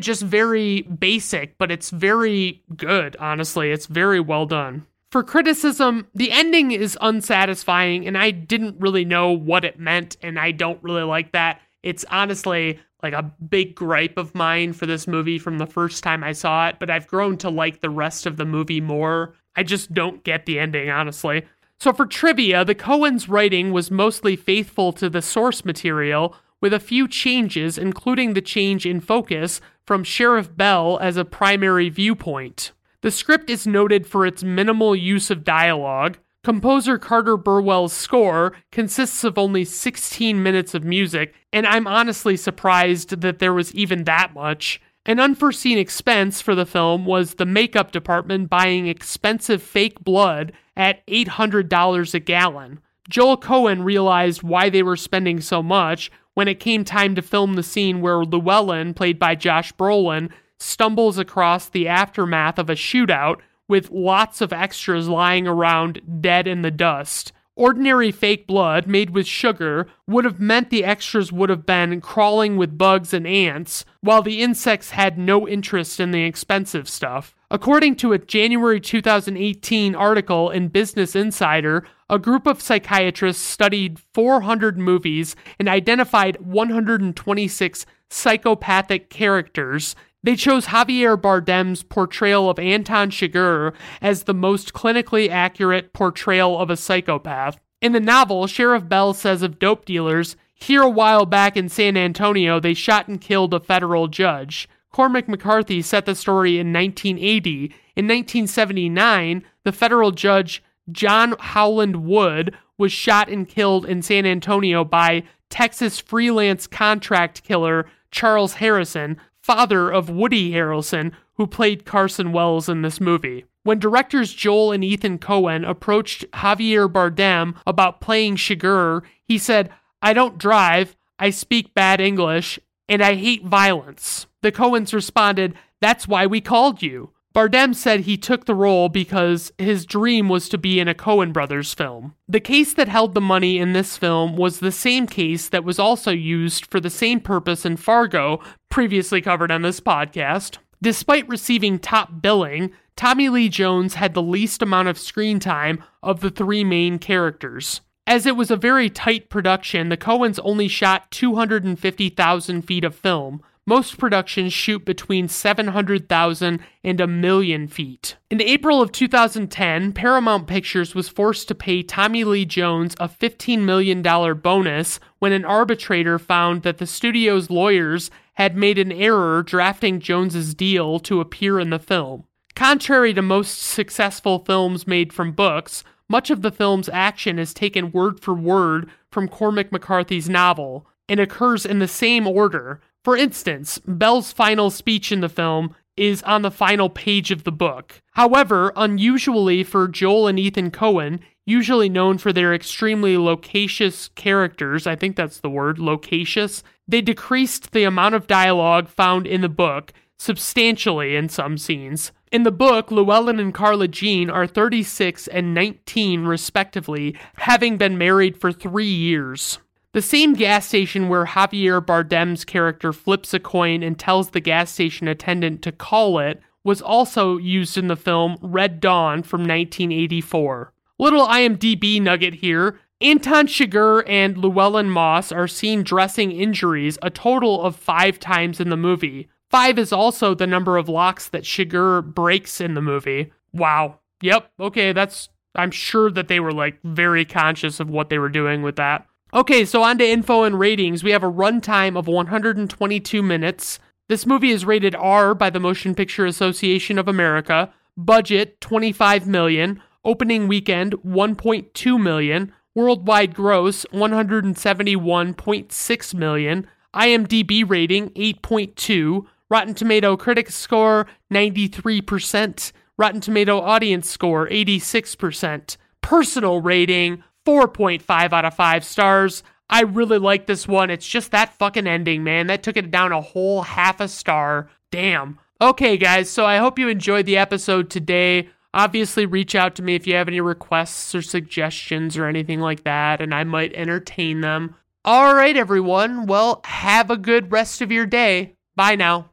just very basic, but it's very good, honestly. It's very well done. For criticism, the ending is unsatisfying, and I didn't really know what it meant, and I don't really like that. It's honestly like a big gripe of mine for this movie from the first time I saw it, but I've grown to like the rest of the movie more. I just don't get the ending, honestly. So, for trivia, the Coens' writing was mostly faithful to the source material, with a few changes, including the change in focus from Sheriff Bell as a primary viewpoint. The script is noted for its minimal use of dialogue. Composer Carter Burwell's score consists of only 16 minutes of music, and I'm honestly surprised that there was even that much. An unforeseen expense for the film was the makeup department buying expensive fake blood at $800 a gallon. Joel Coen realized why they were spending so much when it came time to film the scene where Llewellyn, played by Josh Brolin, stumbles across the aftermath of a shootout with lots of extras lying around dead in the dust. Ordinary fake blood made with sugar would have meant the extras would have been crawling with bugs and ants, while the insects had no interest in the expensive stuff. According to a January 2018 article in Business Insider, a group of psychiatrists studied 400 movies and identified 126 psychopathic characters. They chose Javier Bardem's portrayal of Anton Chigurh as the most clinically accurate portrayal of a psychopath. In the novel, Sheriff Bell says of dope dealers, here a while back in San Antonio, they shot and killed a federal judge. Cormac McCarthy set the story in 1980. In 1979, the federal judge John Howland Wood was shot and killed in San Antonio by Texas freelance contract killer Charles Harrelson, father of Woody Harrelson, who played Carson Wells in this movie. When directors Joel and Ethan Coen approached Javier Bardem about playing Chigurh, he said, I don't drive, I speak bad English, and I hate violence. The Coens responded, That's why we called you. Bardem said he took the role because his dream was to be in a Coen Brothers film. The case that held the money in this film was the same case that was also used for the same purpose in Fargo, previously covered on this podcast. Despite receiving top billing, Tommy Lee Jones had the least amount of screen time of the three main characters. As it was a very tight production, the Coens only shot 250,000 feet of film. Most productions shoot between 700,000 and a million feet. In April of 2010, Paramount Pictures was forced to pay Tommy Lee Jones a $15 million bonus when an arbitrator found that the studio's lawyers had made an error drafting Jones's deal to appear in the film. Contrary to most successful films made from books, much of the film's action is taken word for word from Cormac McCarthy's novel and occurs in the same order, for instance, Bell's final speech in the film is on the final page of the book. However, unusually for Joel and Ethan Coen, usually known for their extremely loquacious characters, I think that's the word, loquacious, they decreased the amount of dialogue found in the book substantially in some scenes. In the book, Llewellyn and Carla Jean are 36 and 19, respectively, having been married for three years. The same gas station where Javier Bardem's character flips a coin and tells the gas station attendant to call it was also used in the film Red Dawn from 1984. Little IMDb nugget here. Anton Chigurh and Llewellyn Moss are seen dressing injuries a total of five times in the movie. Five is also the number of locks that Chigurh breaks in the movie. Wow. Yep. Okay, that's. I'm sure that they were like very conscious of what they were doing with that. Okay, so on to info and ratings. We have a runtime of 122 minutes. This movie is rated R by the Motion Picture Association of America. Budget 25 million. Opening weekend 1.2 million. Worldwide gross 171.6 million. IMDb rating 8.2. Rotten Tomato critics score 93%. Rotten Tomato audience score 86%. Personal rating 4.5 out of 5 stars. I really like this one. It's just that fucking ending, man. That took it down a whole half a star. Damn. Okay, guys, so I hope you enjoyed the episode today. Obviously, reach out to me if you have any requests or suggestions or anything like that, and I might entertain them. All right, everyone. Well, have a good rest of your day. Bye now.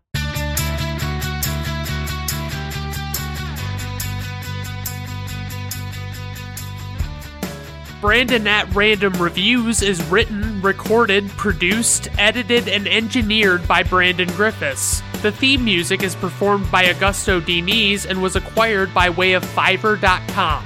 Brandon at Random Reviews is written, recorded, produced, edited, and engineered by Brandon Griffiths. The theme music is performed by Augusto Diniz and was acquired by way of Fiverr.com.